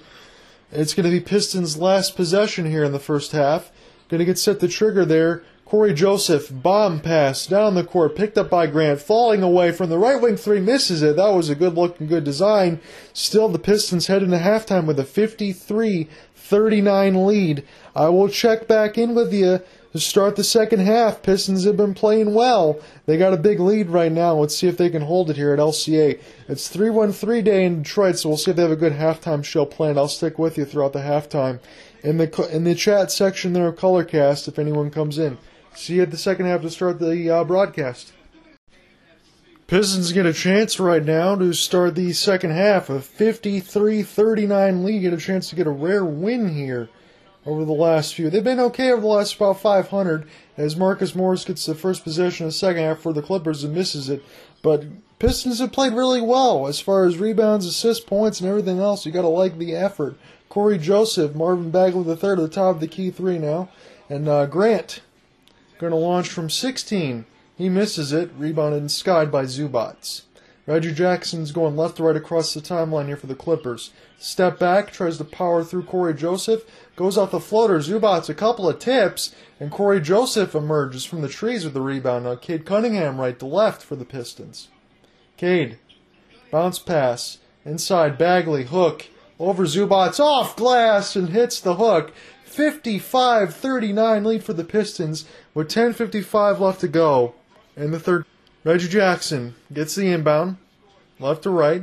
Speaker 1: It's going to be Pistons' last possession here in the first half. Going to get set the trigger there. Cory Joseph, bomb pass down the court, picked up by Grant, falling away from the right wing three, misses it. That was a good look and good design. Still, the Pistons head into halftime with a 53 39 lead. I will check back in with you to start the second half. Pistons have been playing well. They got a big lead right now. Let's see if they can hold it here at LCA. It's 3-1-3 day in Detroit, so we'll see if they have a good halftime show planned. I'll stick with you throughout the halftime. In the in the chat section there of Colorcast, if anyone comes in. See you at the second half to start the uh, broadcast. Pistons get a chance right now to start the second half. A 53-39 lead. Get a chance to get a rare win here over the last few. They've been okay over the last about 500 as Marcus Morris gets the first possession in the second half for the Clippers and misses it. But Pistons have played really well as far as rebounds, assists, points, and everything else. You got to like the effort. Cory Joseph, Marvin Bagley the third at the top of the key three now, and uh, Grant going to launch from 16. He misses it, rebounded and skied by Zubac. Reggie Jackson's going left to right across the timeline here for the Clippers. Step back, tries to power through Cory Joseph, goes off the floater. Zubac a couple of tips, and Cory Joseph emerges from the trees with the rebound. Now Cade Cunningham right to left for the Pistons. Cade, bounce pass, inside Bagley, hook, over Zubac, off glass, and hits the hook. 55-39 lead for the Pistons with 10.55 left to go in the third. Reggie Jackson gets the inbound, left to right.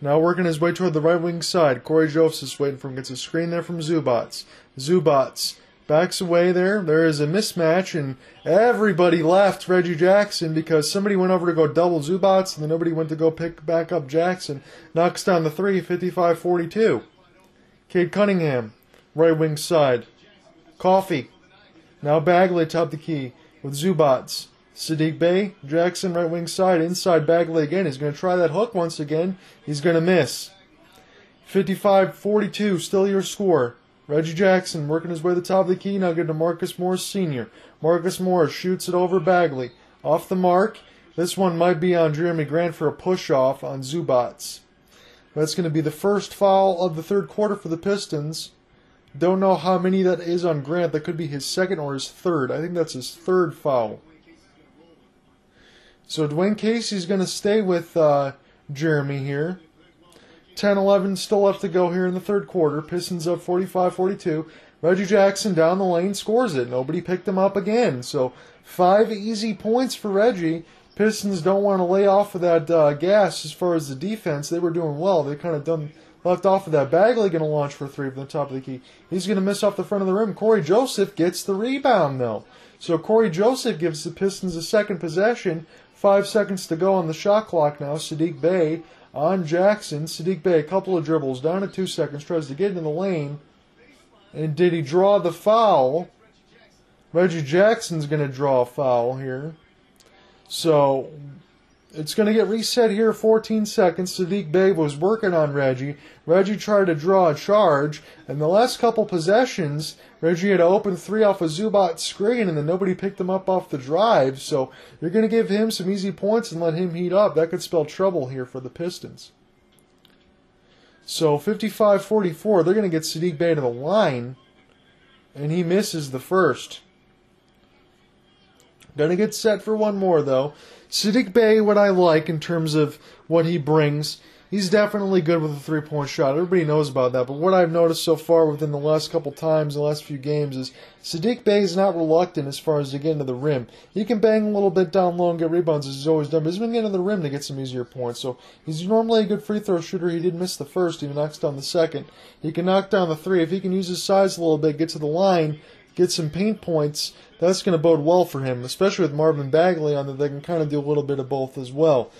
Speaker 1: Now working his way toward the right wing side. Cory Joseph's is waiting for him. Gets a screen there from Zubac. Zubac backs away there. There is a mismatch, and everybody left Reggie Jackson because somebody went over to go double Zubac, and then nobody went to go pick back up Jackson. Knocks down the three, 55 42. Cade Cunningham, right wing side. Coffey. Now Bagley top the key with Zubac. Saddiq Bey, Jackson right wing side, inside Bagley again. He's going to try that hook once again. He's going to miss. 55 42, still your score. Reggie Jackson working his way to the top of the key. Now get to Marcus Morris Sr. Marcus Morris shoots it over Bagley. Off the mark. This one might be on Jerami Grant for a push off on Zubac. That's going to be the first foul of the third quarter for the Pistons. Don't know how many that is on Grant. That could be his second or his third. I think that's his third foul. So Dwane Casey's going to stay with uh, Jerami here. 10 11 still left to go here in the third quarter. Pistons up 45 42. Reggie Jackson down the lane scores it. Nobody picked him up again. So five easy points for Reggie. Pistons don't want to lay off of that uh, gas as far as the defense. They were doing well. They kind of done left off of that. Bagley going to launch for three from the top of the key. He's going to miss off the front of the rim. Cory Joseph gets the rebound though. So Cory Joseph gives the Pistons a second possession. Five seconds to go on the shot clock now. Saddiq Bey on Jackson. Saddiq Bey, a couple of dribbles, down to two seconds, tries to get into the lane. And did he draw the foul? Reggie Jackson's going to draw a foul here. So it's going to get reset here 14 seconds. Saddiq Bey was working on Reggie. Reggie tried to draw a charge. And the last couple possessions, Reggie had to open three off a Zubac screen, and then nobody picked him up off the drive. So you're going to give him some easy points and let him heat up. That could spell trouble here for the Pistons. So 55 44, they're going to get Saddiq Bey to the line, and he misses the first. Gonna get set for one more though. Saddiq Bey, what I like in terms of what he brings, he's definitely good with a three point shot. Everybody knows about that. But what I've noticed so far within the last couple times, the last few games, is Saddiq Bey is not reluctant as far as to get into the rim. He can bang a little bit down low and get rebounds as he's always done, but he's been getting to the rim to get some easier points. So he's normally a good free throw shooter. He did miss the first, he knocks down the second. He can knock down the three. If he can use his size a little bit, get to the line, get some paint points, that's going to bode well for him, especially with Marvin Bagley on that they can kind of do a little bit of both as well.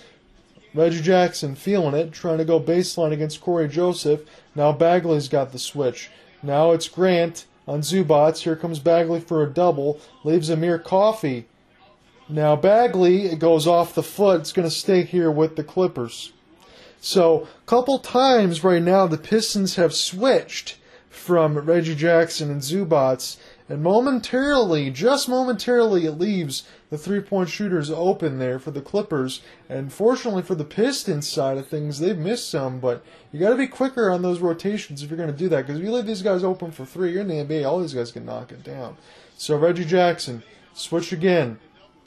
Speaker 1: Reggie Jackson feeling it, trying to go baseline against Cory Joseph. Now Bagley's got the switch. Now it's Grant on Zubac. Here comes Bagley for a double. Leaves Amir Coffey. Now Bagley it goes off the foot. It's going to stay here with the Clippers. So, a couple times right now the Pistons have switched from Reggie Jackson and Zubac and momentarily, just momentarily, it leaves the three point shooters open there for the Clippers. And fortunately for the Pistons side of things, they've missed some, but you got to be quicker on those rotations if you're going to do that. Because if you leave these guys open for three, you're in the NBA, all these guys can knock it down. So Reggie Jackson, switch again.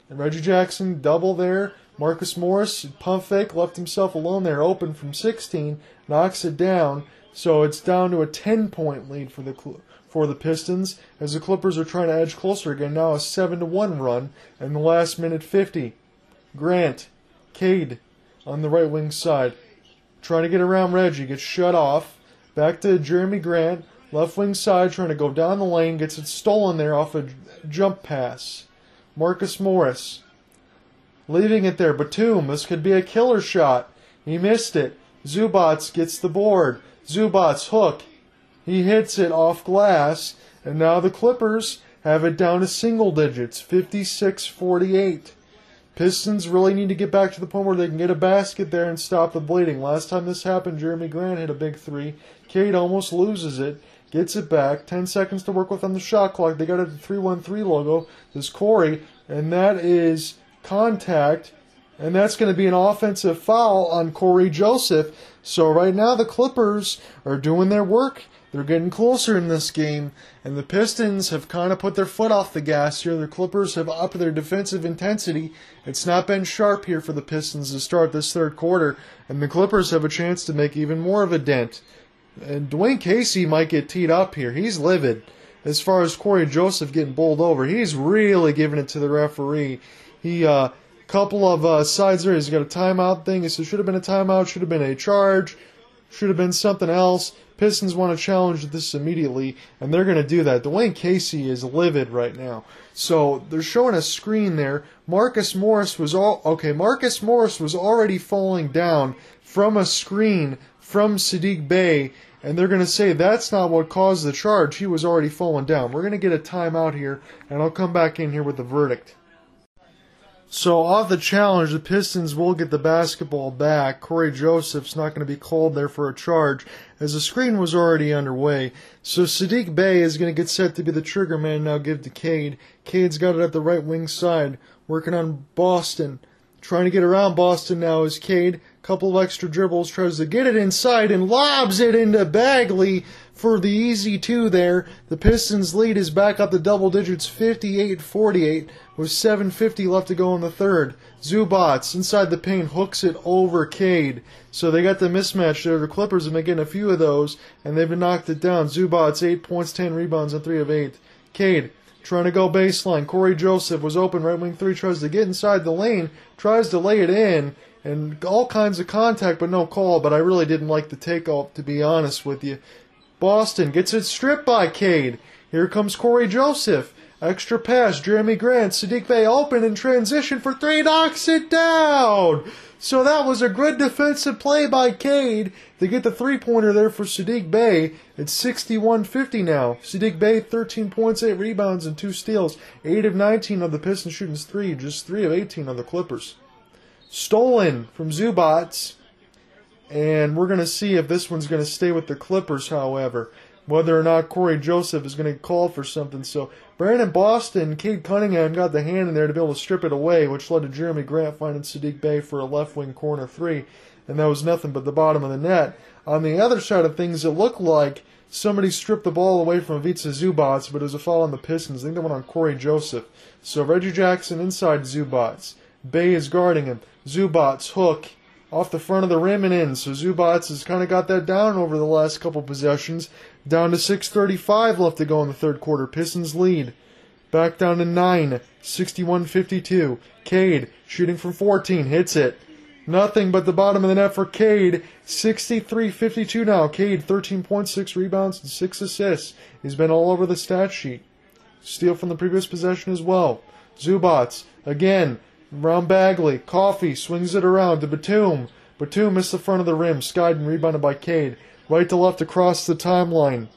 Speaker 1: And Reggie Jackson, double there. Marcus Morris, pump fake, left himself alone there, open from 16, knocks it down. So it's down to a 10 point lead for the Clippers for the Pistons as the Clippers are trying to edge closer again. Now a 7 to 1 run in the last minute 50. Grant, Cade on the right wing side. Trying to get around Reggie, gets shut off. Back to Jerami Grant, left wing side, trying to go down the lane, gets it stolen there off a jump pass. Marcus Morris leaving it there. Batum, this could be a killer shot. He missed it. Zubac gets the board. Zubac hook he hits it off glass, and now the Clippers have it down to single digits 56 48. Pistons really need to get back to the point where they can get a basket there and stop the bleeding. Last time this happened, Jerami Grant hit a big three. Cade almost loses it, gets it back. 10 seconds to work with on the shot clock. They got a 313 logo. This Cory, and that is contact. And that's going to be an offensive foul on Cory Joseph. So right now the Clippers are doing their work. They're getting closer in this game, and the Pistons have kind of put their foot off the gas here. The Clippers have upped their defensive intensity. It's not been sharp here for the Pistons to start this third quarter, and the Clippers have a chance to make even more of a dent. And Dwane Casey might get teed up here. He's livid. As far as Cory Joseph getting bowled over, he's really giving it to the referee. He uh, couple of uh, sides there. He's got a timeout thing. He said should have been a timeout, should have been a charge, should have been something else. Pistons want to challenge this immediately, and they're going to do that. Dwane Casey is livid right now. So they're showing a screen there. Marcus Morris was all okay. Marcus Morris was already falling down from a screen from Saddiq Bey, and they're going to say that's not what caused the charge. He was already falling down. We're going to get a timeout here, and I'll come back in here with the verdict. So off the challenge, the Pistons will get the basketball back. Cory Joseph's not going to be called there for a charge, as the screen was already underway. So Saddiq Bey is going to get set to be the trigger man now give to Cade. Cade's got it at the right wing side, working on Boston. Trying to get around Boston now is Cade. Couple of extra dribbles, tries to get it inside and lobs it into Bagley for the easy two there. The Pistons lead is back up to double digits 58-48 with 7.50 left to go in the third. Zubac inside the paint hooks it over Cade. So they got the mismatch there. The Clippers have been getting a few of those and they've been knocked it down. Zubac 8 points, 10 rebounds, and 3 of 8. Cade trying to go baseline. Cory Joseph was open right wing three, tries to get inside the lane, tries to lay it in, and all kinds of contact, but no call. But I really didn't like the takeoff, to be honest with you. Boston gets it stripped by Cade. Here comes Cory Joseph. Extra pass, Jerami Grant, Saddiq Bey open in transition for three, knocks it down. So that was a good defensive play by Cade to get the three pointer there for Saddiq Bey. It's 61 50 now. Saddiq Bey, 13 points, 8 rebounds, and 2 steals. 8 of 19 of the Pistons shooting 3, just 3 of 18 on the Clippers stolen from Zubac. And we're going to see if this one's going to stay with the Clippers, however. Whether or not Cory Joseph is going to called for something. So Brandon Boston, Cade Cunningham got the hand in there to be able to strip it away, which led to Jerami Grant finding Saddiq Bey for a left wing corner three. And that was nothing but the bottom of the net. On the other side of things, it looked like somebody stripped the ball away from Ivica Zubac, but it was a foul on the Pistons. I think that went on Cory Joseph. So Reggie Jackson inside Zubac. Bey is guarding him. Zubac, hook off the front of the rim and in. So Zubac has kind of got that down over the last couple possessions. Down to 6.35 left to go in the third quarter. Pistons lead. Back down to 9. 61-52. Cade shooting from 14. Hits it. Nothing but the bottom of the net for Cade. 63-52 now. Cade 13.6 rebounds and 6 assists. He's been all over the stat sheet. Steal from the previous possession as well. Zubac, again Around Bagley. Coffey swings it around to Batum. Batum missed the front of the rim. Skied and rebounded by Cade. Right to left across the timeline.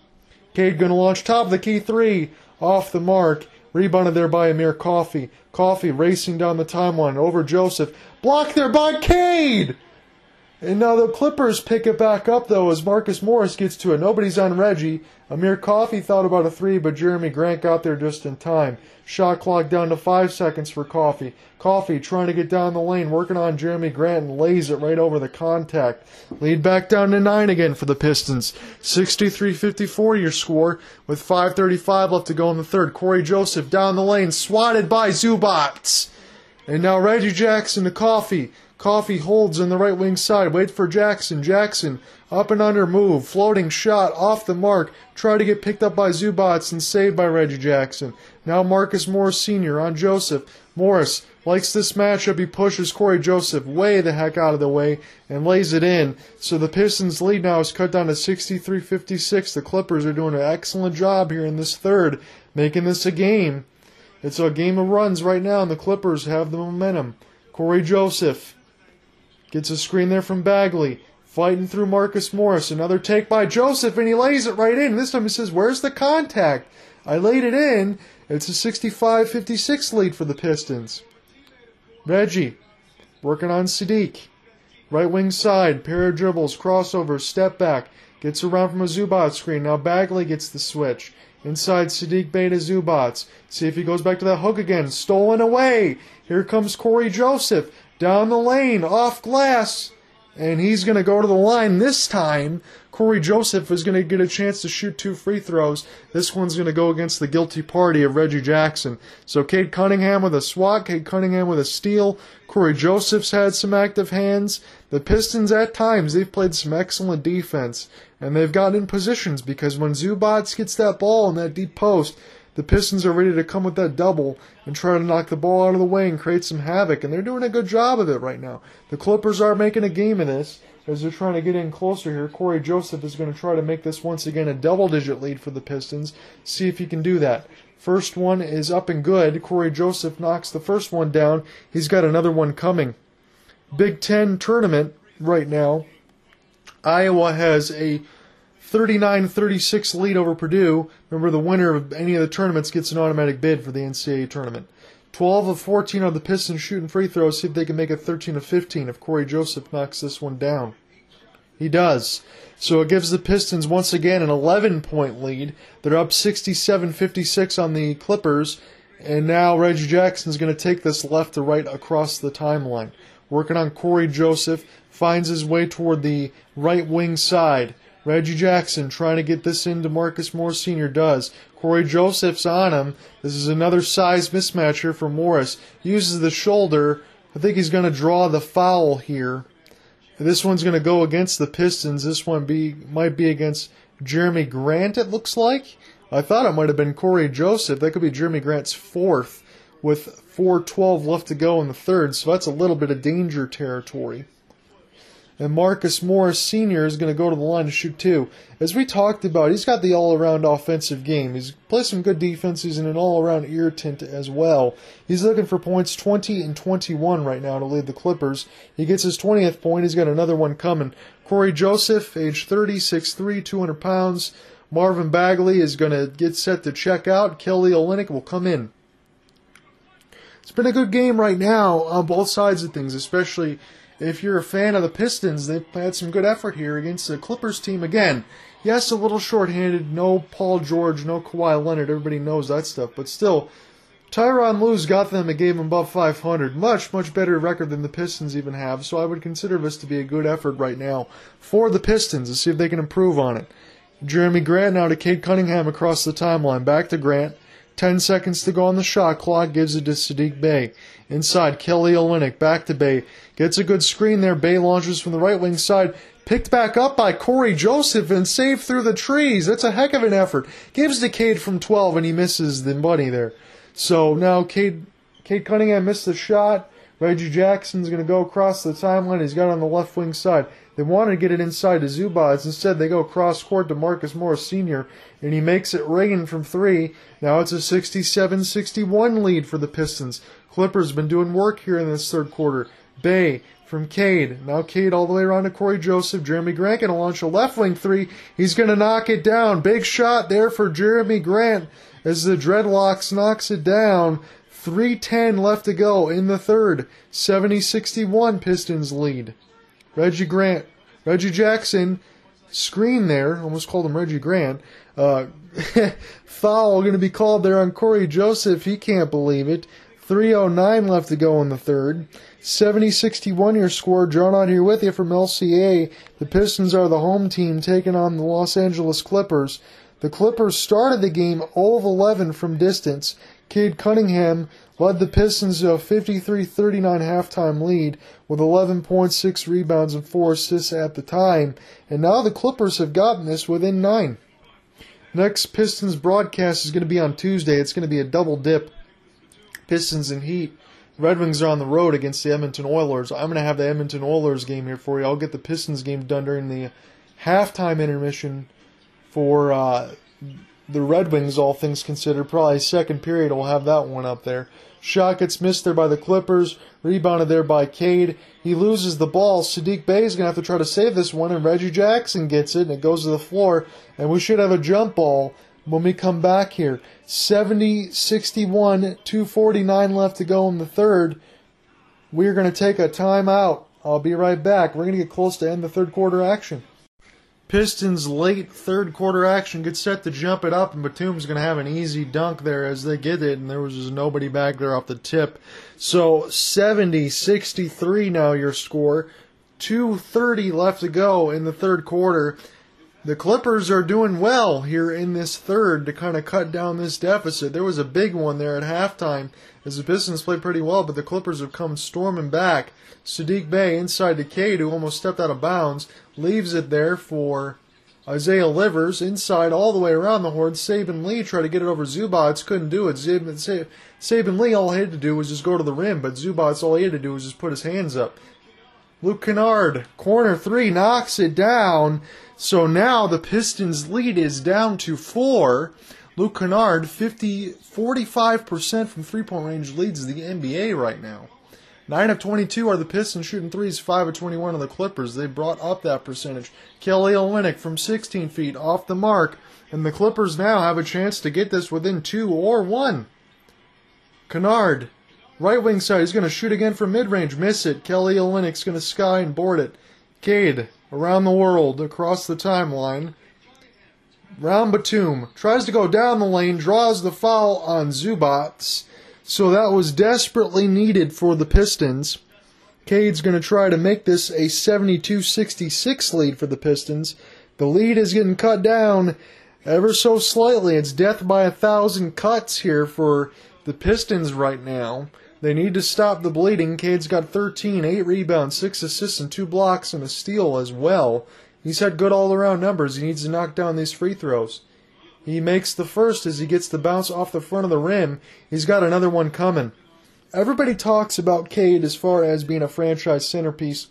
Speaker 1: Cade going to launch top of the key three. Off the mark. Rebounded there by Amir Coffey. Coffey racing down the timeline over Joseph. Blocked there by Cade! And now the Clippers pick it back up though as Marcus Morris gets to it. Nobody's on Reggie. Amir Coffey thought about a three, but Jerami Grant got there just in time. Shot clock down to five seconds for Coffey. Coffey trying to get down the lane, working on Jerami Grant and lays it right over the contact. Lead back down to nine again for the Pistons. 63-54 your score with 5.35 left to go in the third. Cory Joseph down the lane, swatted by Zubac. And now Reggie Jackson to Coffee. Coffey holds in the right wing side, Wait for Jackson. Jackson up and under move, floating shot off the mark, try to get picked up by Zubac and saved by Reggie Jackson. Now Marcus Morris Sr. on Joseph. Morris likes this matchup. He pushes Cory Joseph way the heck out of the way and lays it in. So the Pistons' lead now is cut down to 63 56. The Clippers are doing an excellent job here in this third, making this a game. It's a game of runs right now, and the Clippers have the momentum. Cory Joseph Gets a screen there from Bagley. Fighting through Marcus Morris. Another take by Joseph, and he lays it right in. This time he says, Where's the contact? I laid it in. It's a 65 56 lead for the Pistons. Reggie working on Saddiq. Right wing side, pair of dribbles, crossover, step back. Gets around from a Zubac screen. Now Bagley gets the switch. Inside Saddiq to Zubac. See if he goes back to that hook again. Stolen away. Here comes Cory Joseph down the lane, off glass. And he's going to go to the line this time. Cory Joseph is going to get a chance to shoot two free throws. This one's going to go against the guilty party of Reggie Jackson. So Cade Cunningham with a swat, Cade Cunningham with a steal. Cory Joseph's had some active hands. The Pistons, at times, they've played some excellent defense. And they've gotten in positions because when Zubac gets that ball in that deep post, The Pistons are ready to come with that double and try to knock the ball out of the way and create some havoc, and they're doing a good job of it right now. The Clippers are making a game of this as they're trying to get in closer here. Cory Joseph is going to try to make this once again a double digit lead for the Pistons. See if he can do that. First one is up and good. Cory Joseph knocks the first one down. He's got another one coming. Big Ten tournament right now. Iowa has a 39 36 lead over Purdue. Remember, the winner of any of the tournaments gets an automatic bid for the NCAA tournament. 12 of 14 on the Pistons shooting free throws. See if they can make it 13 of 15 if Cory Joseph knocks this one down. He does. So it gives the Pistons once again an 11 point lead. They're up 67 56 on the Clippers. And now Reggie Jackson's going to take this left to right across the timeline. Working on Cory Joseph, finds his way toward the right wing side. Reggie Jackson trying to get this into Marcus Morris Sr. does. Cory Joseph's on him. This is another size mismatch here for Morris. Uses the shoulder. I think he's going to draw the foul here. This one's going to go against the Pistons. This one be might be against Jerami Grant, it looks like. I thought it might have been Cory Joseph. That could be Jerami Grant's fourth with 4.12 left to go in the third, so that's a little bit of danger territory. And Marcus Morris Sr. is going to go to the line to shoot two. As we talked about, he's got the all around offensive game. He's played some good defense. He's an all around irritant as well. He's looking for points 20 and 21 right now to lead the Clippers. He gets his 20th point. He's got another one coming. Cory Joseph, age 30, 6'3, 200 pounds. Marvin Bagley is going to get set to check out. Kelly Olynyk will come in. It's been a good game right now on both sides of things, especially if you're a fan of the Pistons, they've had some good effort here against the Clippers team again. Yes, a little shorthanded. No Paul George, no Kawhi Leonard. Everybody knows that stuff. But still, Tyronn Lue's got them a game above 500. Much, much better record than the Pistons even have. So I would consider this to be a good effort right now for the Pistons to see if they can improve on it. Jerami Grant now to Cade Cunningham across the timeline. Back to Grant. 10 seconds to go on the shot clock, gives it to Saddiq Bey. Inside, Kelly Olynyk, back to Bey. Gets a good screen there. Bey launches from the right wing side. Picked back up by Cory Joseph and saved through the trees. That's a heck of an effort. Gives to Cade from 12 and he misses the money there. So now Cade, Cade Cunningham missed the shot. Reggie Jackson's going to go across the timeline. He's got on the left wing side. They wanted to get it inside to Zubac. Instead, they go cross court to Marcus Morris Sr., and he makes it rain from three. Now it's a 67 61 lead for the Pistons. Clippers been doing work here in this third quarter. Bey from Cade. Now Cade all the way around to Cory Joseph. Jerami Grant going to launch a left wing three. He's going to knock it down. Big shot there for Jerami Grant as the Dreadlocks knocks it down. 310 left to go in the third. 70 61 Pistons lead. Reggie Grant, Reggie Jackson, screen there, almost called him Reggie Grant. Uh, foul going to be called there on Cory Joseph. He can't believe it. 309 left to go in the third. 70-61 your score. John out here with you from LCA. The Pistons are the home team taking on the Los Angeles Clippers. The Clippers started the game 0 of 11 from distance. Cade Cunningham led the Pistons to a 53 39 halftime lead with 11.6 rebounds and 4 assists at the time, and now the Clippers have gotten this within 9. Next Pistons broadcast is going to be on Tuesday. It's going to be a double dip Pistons and Heat. Red Wings are on the road against the Edmonton Oilers. I'm going to have the Edmonton Oilers game here for you. I'll get the Pistons game done during the halftime intermission for uh, the Red Wings, all things considered. Probably second period, we'll have that one up there. Shot gets missed there by the Clippers. Rebounded there by Cade. He loses the ball. Saddiq Bey is going to have to try to save this one, and Reggie Jackson gets it, and it goes to the floor. And we should have a jump ball when we come back here. 70 61, 249 left to go in the third. We're going to take a timeout. I'll be right back. We're going to get close to end the third quarter action. Pistons late third quarter action gets set to jump it up, and Batum's going to have an easy dunk there as they get it, and there was just nobody back there off the tip. So 70 63 now your score. 2.30 left to go in the third quarter. The Clippers are doing well here in this third to kind of cut down this deficit. There was a big one there at halftime as the Pistons played pretty well, but the Clippers have come storming back. Saddiq Bey inside to Cade, who almost stepped out of bounds, leaves it there for Isaiah Livers inside all the way around the horn. Saben Lee tried to get it over Zubac, couldn't do it. Saben, Saben Lee all he had to do was just go to the rim, but Zubac, all he had to do was just put his hands up. Luke Kennard, corner three, knocks it down. So now the Pistons' lead is down to four. Luke Kennard, 50, 45% from three point range, leads the NBA right now. 9 of 22 are the Pistons shooting threes, 5 of 21 are the Clippers. They brought up that percentage. Kelly Olynyk from 16 feet off the mark, and the Clippers now have a chance to get this within two or one. Kennard, right wing side, he's going to shoot again from mid range, miss it. Kelly Olynyk's going to sky and board it. Cade, around the world, across the timeline. Round Batum tries to go down the lane, draws the foul on Zubac. so that was desperately needed for the Pistons. Cade's going to try to make this a 72 66 lead for the Pistons. The lead is getting cut down ever so slightly. It's death by a thousand cuts here for the Pistons right now. They need to stop the bleeding. Cade's got 13, 8 rebounds, 6 assists, and 2 blocks, and a steal as well. He's had good all around numbers. He needs to knock down these free throws. He makes the first as he gets the bounce off the front of the rim. He's got another one coming. Everybody talks about Cade as far as being a franchise centerpiece.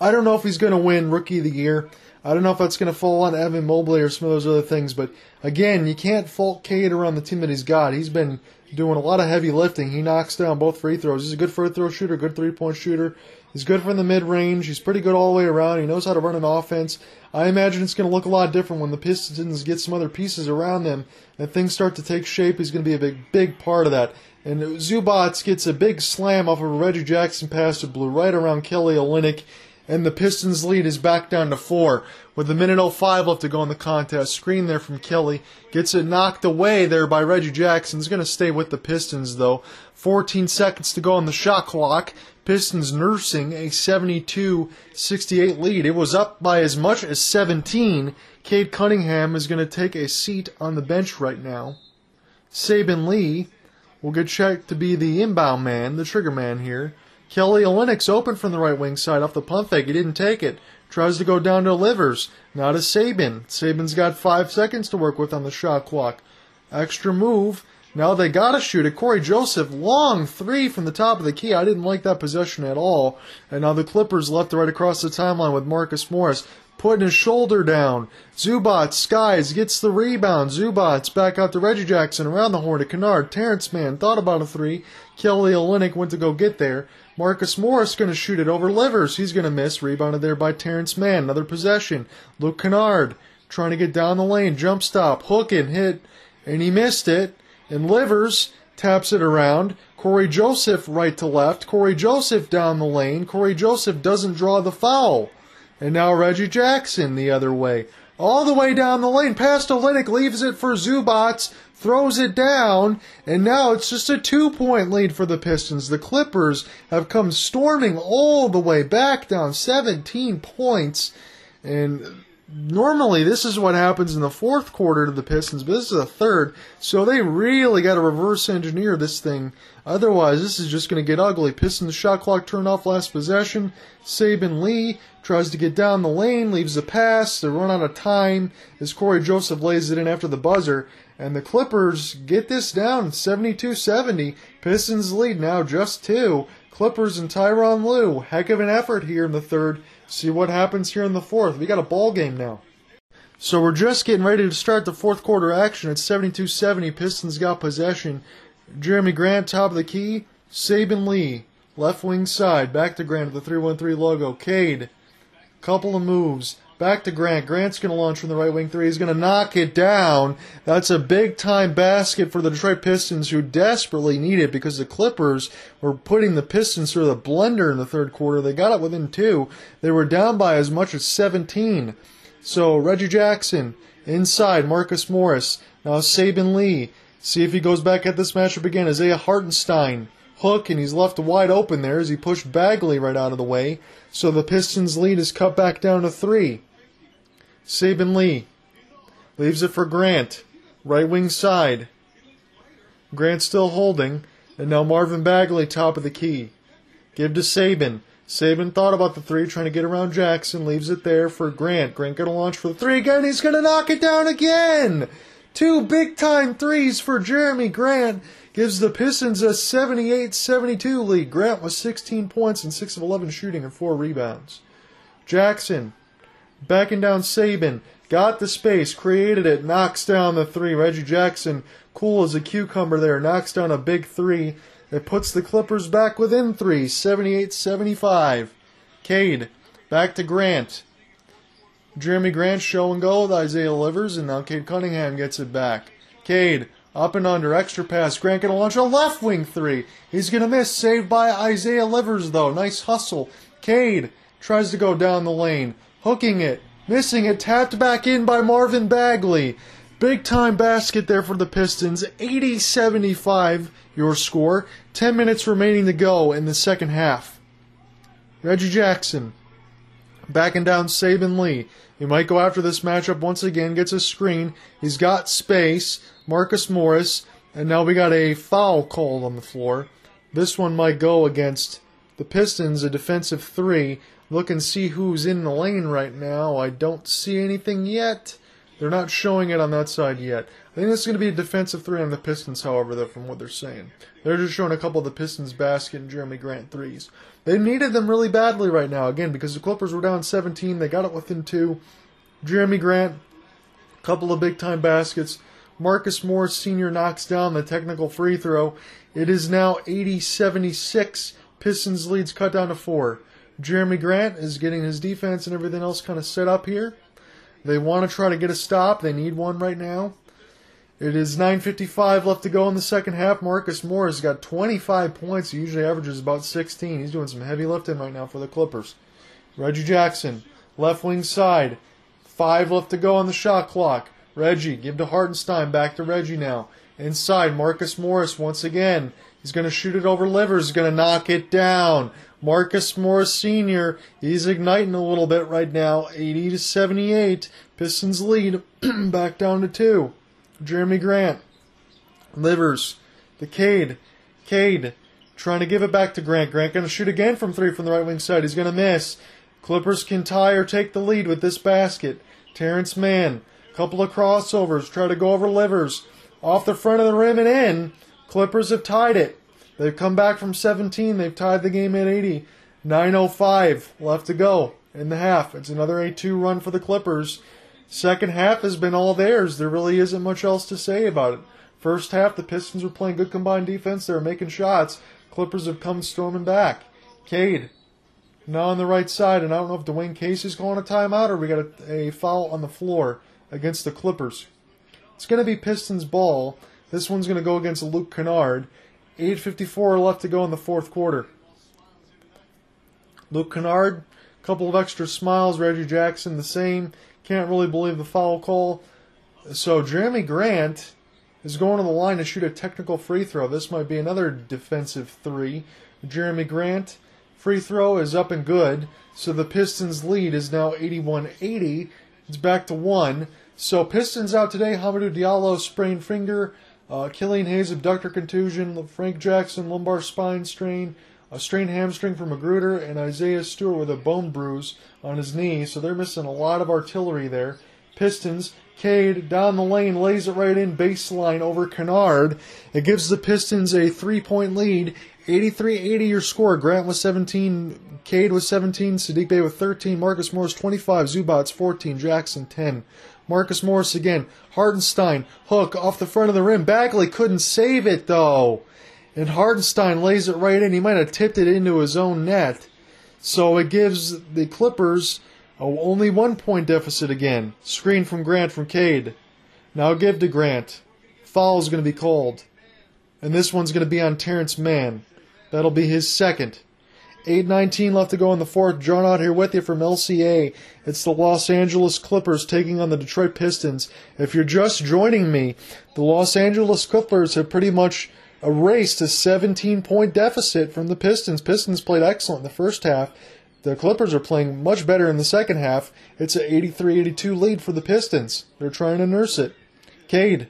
Speaker 1: I don't know if he's going to win Rookie of the Year. I don't know if that's going to fall on Evan Mobley or some of those other things, but again, you can't fault Cade around the team that he's got. He's been doing a lot of heavy lifting. He knocks down both free throws. He's a good free throw shooter, good three point shooter. He's good from the mid range. He's pretty good all the way around. He knows how to run an offense. I imagine it's going to look a lot different when the Pistons get some other pieces around them and things start to take shape. He's going to be a big, big part of that. And Zubac gets a big slam off of a Reggie Jackson pass that blew right around Kelly Olynyk and the Pistons' lead is back down to four. With a minute 05 left to go in the contest, screen there from Kelly gets it knocked away there by Reggie Jackson. He's going to stay with the Pistons though. 14 seconds to go on the shot clock. Pistons nursing a 72-68 lead. It was up by as much as 17. Cade Cunningham is going to take a seat on the bench right now. Saben Lee will get checked to be the inbound man, the trigger man here. Kelly Olynyk's open from the right wing side off the pump fake. He didn't take it. Tries to go down to Livers. Now to Saben. Saben's got five seconds to work with on the shot clock. Extra move. Now they gotta shoot it. Cory Joseph, long three from the top of the key. I didn't like that possession at all. And now the Clippers left right across the timeline with Marcus Morris putting his shoulder down. Zubac skies, gets the rebound. Zubac back out to Reggie Jackson around the horn to Kennard. Terance Mann thought about a three. Kelly Olynyk went to go get there. Marcus Morris going to shoot it over Livers. He's going to miss. Rebounded there by Terance Mann. Another possession. Luke Kennard trying to get down the lane. Jump stop. Hook and hit. And he missed it. And Livers taps it around. Cory Joseph right to left. Cory Joseph down the lane. Cory Joseph doesn't draw the foul. And now Reggie Jackson the other way. All the way down the lane. Past Olynyk leaves it for Zubac, throws it down, and now it's just a two point lead for the Pistons. The Clippers have come storming all the way back down 17 points. And normally this is what happens in the fourth quarter to the Pistons, but this is the third, so they really got to reverse engineer this thing. Otherwise, this is just going to get ugly. Pistons shot clock turned off last possession. Saben Lee tries to get down the lane, leaves the pass. They run out of time as Cory Joseph lays it in after the buzzer. And the Clippers get this down 72 70. Pistons lead now just two. Clippers and Tyronn Lue. Heck of an effort here in the third. See what happens here in the fourth. We got a ball game now. So we're just getting ready to start the fourth quarter action. It's 72-70. Pistons got possession. Jerami Grant, top of the key. Saben Lee, left wing side. Back to Grant at the 313 logo. Cade, couple of moves. Back to Grant. Grant's going to launch from the right wing three. He's going to knock it down. That's a big time basket for the Detroit Pistons, who desperately need it because the Clippers were putting the Pistons through the blender in the third quarter. They got it within two. They were down by as much as 17. So Reggie Jackson inside, Marcus Morris. Now Saben Lee. See if he goes back at this matchup again. Isaiah Hartenstein hook, and he's left wide open there as he pushed Bagley right out of the way. So the Pistons' lead is cut back down to three. Saben Lee leaves it for Grant, right wing side. Grant still holding, and now Marvin Bagley top of the key. Give to Saben. Saban thought about the three, trying to get around Jackson, leaves it there for Grant. Grant gonna launch for the three again. He's gonna knock it down again. Two big time threes for Jerami Grant gives the Pistons a 78 72 lead. Grant was 16 points and 6 of 11 shooting and 4 rebounds. Jackson backing down Saben, got the space, created it, knocks down the three. Reggie Jackson, cool as a cucumber there, knocks down a big three. It puts the Clippers back within three, 78 75. Cade, back to Grant. Jerami Grant show and go with Isaiah Livers, and now Cade Cunningham gets it back. Cade, up and under, extra pass. Grant gonna launch a left wing three. He's gonna miss, saved by Isaiah Livers though. Nice hustle. Cade tries to go down the lane, hooking it, missing it, tapped back in by Marvin Bagley. Big time basket there for the Pistons. 80 75 your score. 10 minutes remaining to go in the second half. Reggie Jackson backing down Saben Lee. He might go after this matchup once again, gets a screen. He's got space. Marcus Morris. And now we got a foul called on the floor. This one might go against the Pistons, a defensive three. Look and see who's in the lane right now. I don't see anything yet. They're not showing it on that side yet. I think this is going to be a defensive three on the Pistons, however, though, from what they're saying. They're just showing a couple of the Pistons basket and Jerami Grant threes. They needed them really badly right now, again, because the Clippers were down 17. They got it within two. Jerami Grant, a couple of big time baskets. Marcus Morris Sr. knocks down the technical free throw. It is now 80 76. Pistons leads cut down to four. Jerami Grant is getting his defense and everything else kind of set up here. They want to try to get a stop. They need one right now. It is 9.55 left to go in the second half. Marcus Morris got 25 points. He usually averages about 16. He's doing some heavy lifting right now for the Clippers. Reggie Jackson, left wing side. Five left to go on the shot clock. Reggie, give to Hartenstein. Back to Reggie now. Inside, Marcus Morris once again. He's going to shoot it over Livers. He's going to knock it down. Marcus Morris Sr. He's igniting a little bit right now. 80 to 78. Pistons lead back down to two. Jerami Grant. Livers. The Cade. Cade trying to give it back to Grant. Grant going to shoot again from three from the right wing side. He's going to miss. Clippers can tie or take the lead with this basket. Terance Mann. Couple of crossovers. Try to go over Livers. Off the front of the rim and in. Clippers have tied it. They've come back from 17. They've tied the game at 80. 9.05 left to go in the half. It's another 8 2 run for the Clippers. Second half has been all theirs. There really isn't much else to say about it. First half, the Pistons were playing good combined defense. They were making shots. Clippers have come storming back. Cade, now on the right side, and I don't know if Dwane Casey's going to timeout or we got a, a foul on the floor against the Clippers. It's going to be Pistons ball. This one's going to go against Luke Kennard. 8.54 left to go in the fourth quarter. Luke Kennard, a couple of extra smiles. Reggie Jackson, the same. Can't really believe the foul call. So Jerami Grant is going to the line to shoot a technical free throw. This might be another defensive three. Jerami Grant, free throw is up and good. So the Pistons lead is now 81 80. It's back to one. So Pistons out today. Hamidou Diallo sprained finger. Uh, Killian Hayes abductor contusion. Frank Jackson lumbar spine strain. A strained hamstring from McGruder and Isaiah Stewart with a bone bruise on his knee. So they're missing a lot of artillery there. Pistons. Cade down the lane lays it right in baseline over Kennard. It gives the Pistons a three point lead. 83 80 your score. Grant was 17. Cade was 17. Saddiq Bey with 13. Marcus Morris 25. Zubac 14. Jackson 10. Marcus Morris again. Hartenstein, hook off the front of the rim. Bagley couldn't save it though. And Hartenstein lays it right in. He might have tipped it into his own net. So it gives the Clippers only one point deficit again. Screen from Grant from Cade. Now give to Grant. Foul is going to be called. And this one's going to be on Terance Mann. That'll be his second. 8.19 left to go in the fourth. John out here with you from LCA. It's the Los Angeles Clippers taking on the Detroit Pistons. If you're just joining me, the Los Angeles Clippers have pretty much erased a 17 point deficit from the Pistons. Pistons played excellent in the first half. The Clippers are playing much better in the second half. It's an 83 82 lead for the Pistons. They're trying to nurse it. Cade,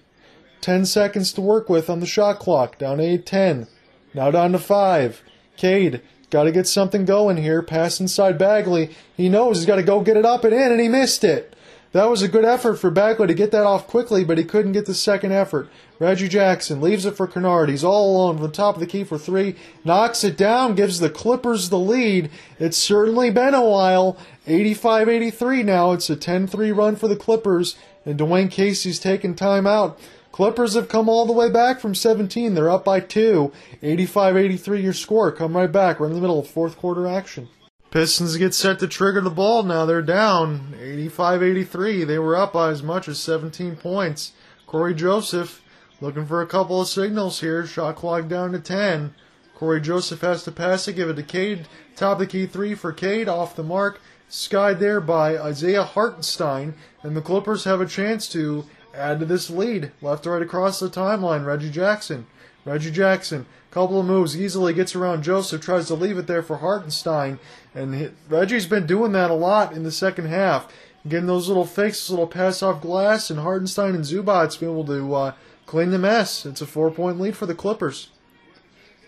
Speaker 1: 10 seconds to work with on the shot clock. Down 8 10. Now down to 5. Cade Got to get something going here. Pass inside Bagley. He knows he's got to go get it up and in, and he missed it. That was a good effort for Bagley to get that off quickly, but he couldn't get the second effort. Reggie Jackson leaves it for Kennard. He's all alone from the top of the key for three. Knocks it down, gives the Clippers the lead. It's certainly been a while. 85 83 now. It's a 10 3 run for the Clippers, and Dwane Casey's taking time out. Clippers have come all the way back from 17. They're up by two. 85 83 your score. Come right back. We're in the middle of fourth quarter action. Pistons get set to trigger the ball now. They're down 85 83. They were up by as much as 17 points. Cory Joseph looking for a couple of signals here. Shot clock down to 10. Cory Joseph has to pass it, give it to Cade. Top of the key three for Cade, off the mark. Skied there by Isaiah Hartenstein, and the Clippers have a chance to add to this lead. Left right across the timeline, Reggie Jackson. Reggie Jackson, couple of moves, easily gets around Joseph, tries to leave it there for Hartenstein, and Reggie's been doing that a lot in the second half, getting those little fakes, little pass off glass, and Hartenstein and Zubac's been able to uh, clean the mess. It's a four point lead for the Clippers.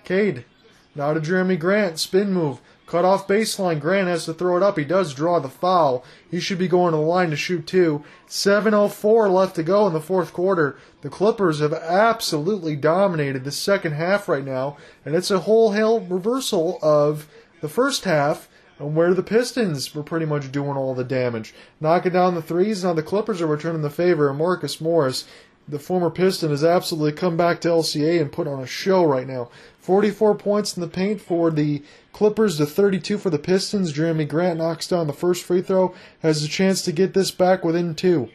Speaker 1: Cade, now to Jerami Grant, spin move. Cut off baseline. Grant has to throw it up. He does draw the foul. He should be going to the line to shoot two. 7.04 left to go in the fourth quarter. The Clippers have absolutely dominated the second half right now, and it's a whole hell reversal of the first half and where the Pistons were pretty much doing all the damage. Knocking down the threes, now the Clippers are returning the favor. And Marcus Morris, the former Piston, has absolutely come back to LCA and put on a show right now. 44 points in the paint for the Clippers to 32 for the Pistons. Jerami Grant knocks down the first free throw, has a chance to get this back within two.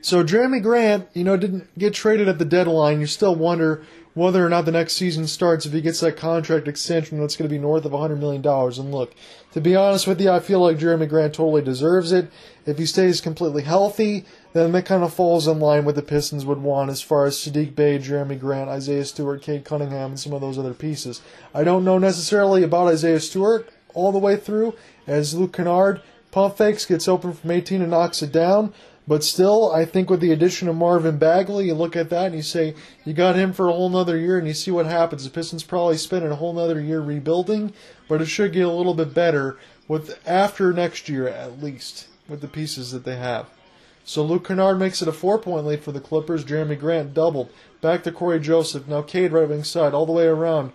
Speaker 1: So Jerami Grant, you know, didn't get traded at the deadline. You still wonder whether or not the next season starts if he gets that contract extension that's going to be north of $100 million. And look, to be honest with you, I feel like Jerami Grant totally deserves it. If he stays completely healthy, then that kind of falls in line with the Pistons would want as far as Saddiq Bey, Jerami Grant, Isaiah Stewart, Cade Cunningham, and some of those other pieces. I don't know necessarily about Isaiah Stewart all the way through, as Luke Kennard pump fakes, gets open from 18 and knocks it down. But still, I think with the addition of Marvin Bagley, you look at that and you say, you got him for a whole nother year and you see what happens. The Pistons probably spending a whole nother year rebuilding, but it should get a little bit better with after next year at least, with the pieces that they have. So Luke Kennard makes it a four point lead for the Clippers. Jerami Grant doubled. Back to Cory Joseph. Now Cade right wing side, all the way around.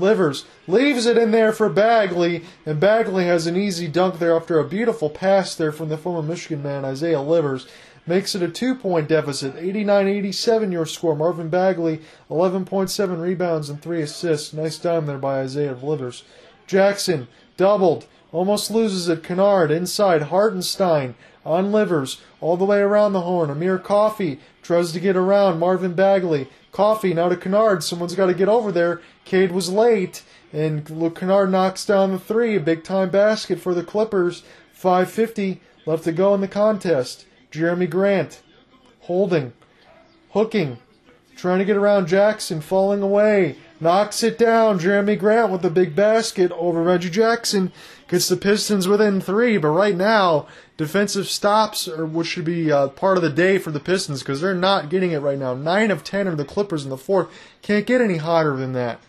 Speaker 1: Livers leaves it in there for Bagley, and Bagley has an easy dunk there after a beautiful pass there from the former Michigan man, Isaiah Livers. Makes it a two point deficit. 89 87 your score. Marvin Bagley, 11.7 rebounds and 3 assists. Nice dime there by Isaiah Livers. Jackson, doubled. Almost loses it. Kennard inside. Hartenstein on Livers. All the way around the horn. Amir Coffey tries to get around Marvin Bagley. Coffey now to Kennard. Someone's got to get over there. Cade was late, and Kennard knocks down the three. A big time basket for the Clippers. 5.50 left to go in the contest. Jerami Grant holding, hooking, trying to get around Jackson, falling away. Knocks it down. Jerami Grant with the big basket over Reggie Jackson. Gets the Pistons within three, but right now, defensive stops are what should be uh, part of the day for the Pistons because they're not getting it right now. Nine of ten are the Clippers in the fourth. Can't get any hotter than that.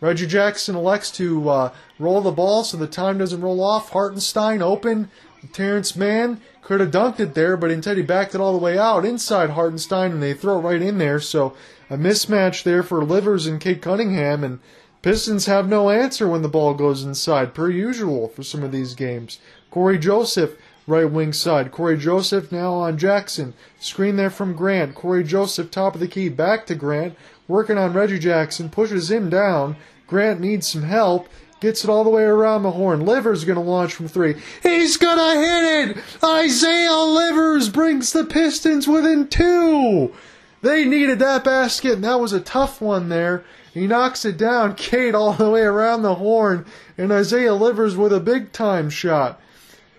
Speaker 1: Reggie Jackson elects to uh, roll the ball so the time doesn't roll off. Hartenstein open. Terance Mann could have dunked it there, but instead he backed it all the way out inside Hartenstein, and they throw it right in there. So a mismatch there for Livers and Cade Cunningham, and Pistons have no answer when the ball goes inside, per usual for some of these games. Cory Joseph, right wing side. Cory Joseph now on Jackson. Screen there from Grant. Cory Joseph, top of the key, back to Grant working on Reggie Jackson, pushes him down. Grant needs some help. Gets it all the way around the horn. Livers going to launch from three. He's going to hit it! Isaiah Livers brings the Pistons within two! They needed that basket, and that was a tough one there. He knocks it down. Cade all the way around the horn, and Isaiah Livers with a big time shot.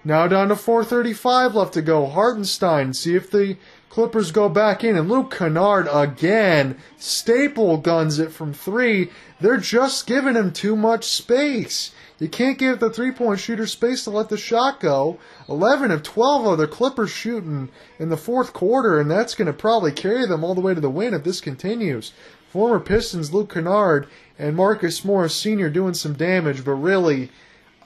Speaker 1: Now down to 4.35 left to go. Hartenstein, see if the Clippers go back in, and Luke Kennard again staple guns it from three. They're just giving him too much space. You can't give the three point shooter space to let the shot go. 11 of 12 other Clippers shooting in the fourth quarter, and that's going to probably carry them all the way to the win if this continues. former Pistons Luke Kennard and Marcus Morris Sr. doing some damage, but really,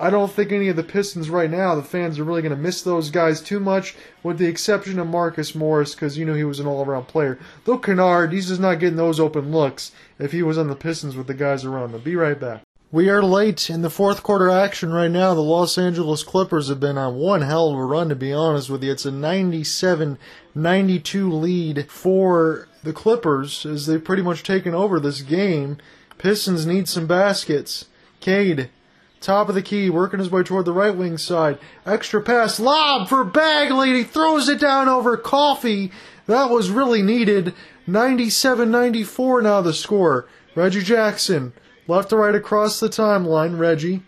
Speaker 1: I don't think any of the Pistons right now, the fans are really going to miss those guys too much, with the exception of Marcus Morris, because you know he was an all around player. Though Kennard, he's just not getting those open looks if he was on the Pistons with the guys around him. Be right back. We are late in the fourth quarter action right now. The Los Angeles Clippers have been on one hell of a run, to be honest with you. It's a 97 92 lead for the Clippers as they've pretty much taken over this game. Pistons need some baskets. Cade, top of the key, working his way toward the right wing side. Extra pass, lob for Bagley. He throws it down over Coffey. That was really needed. 97 94 now the score. Reggie Jackson Left to right across the timeline, Reggie.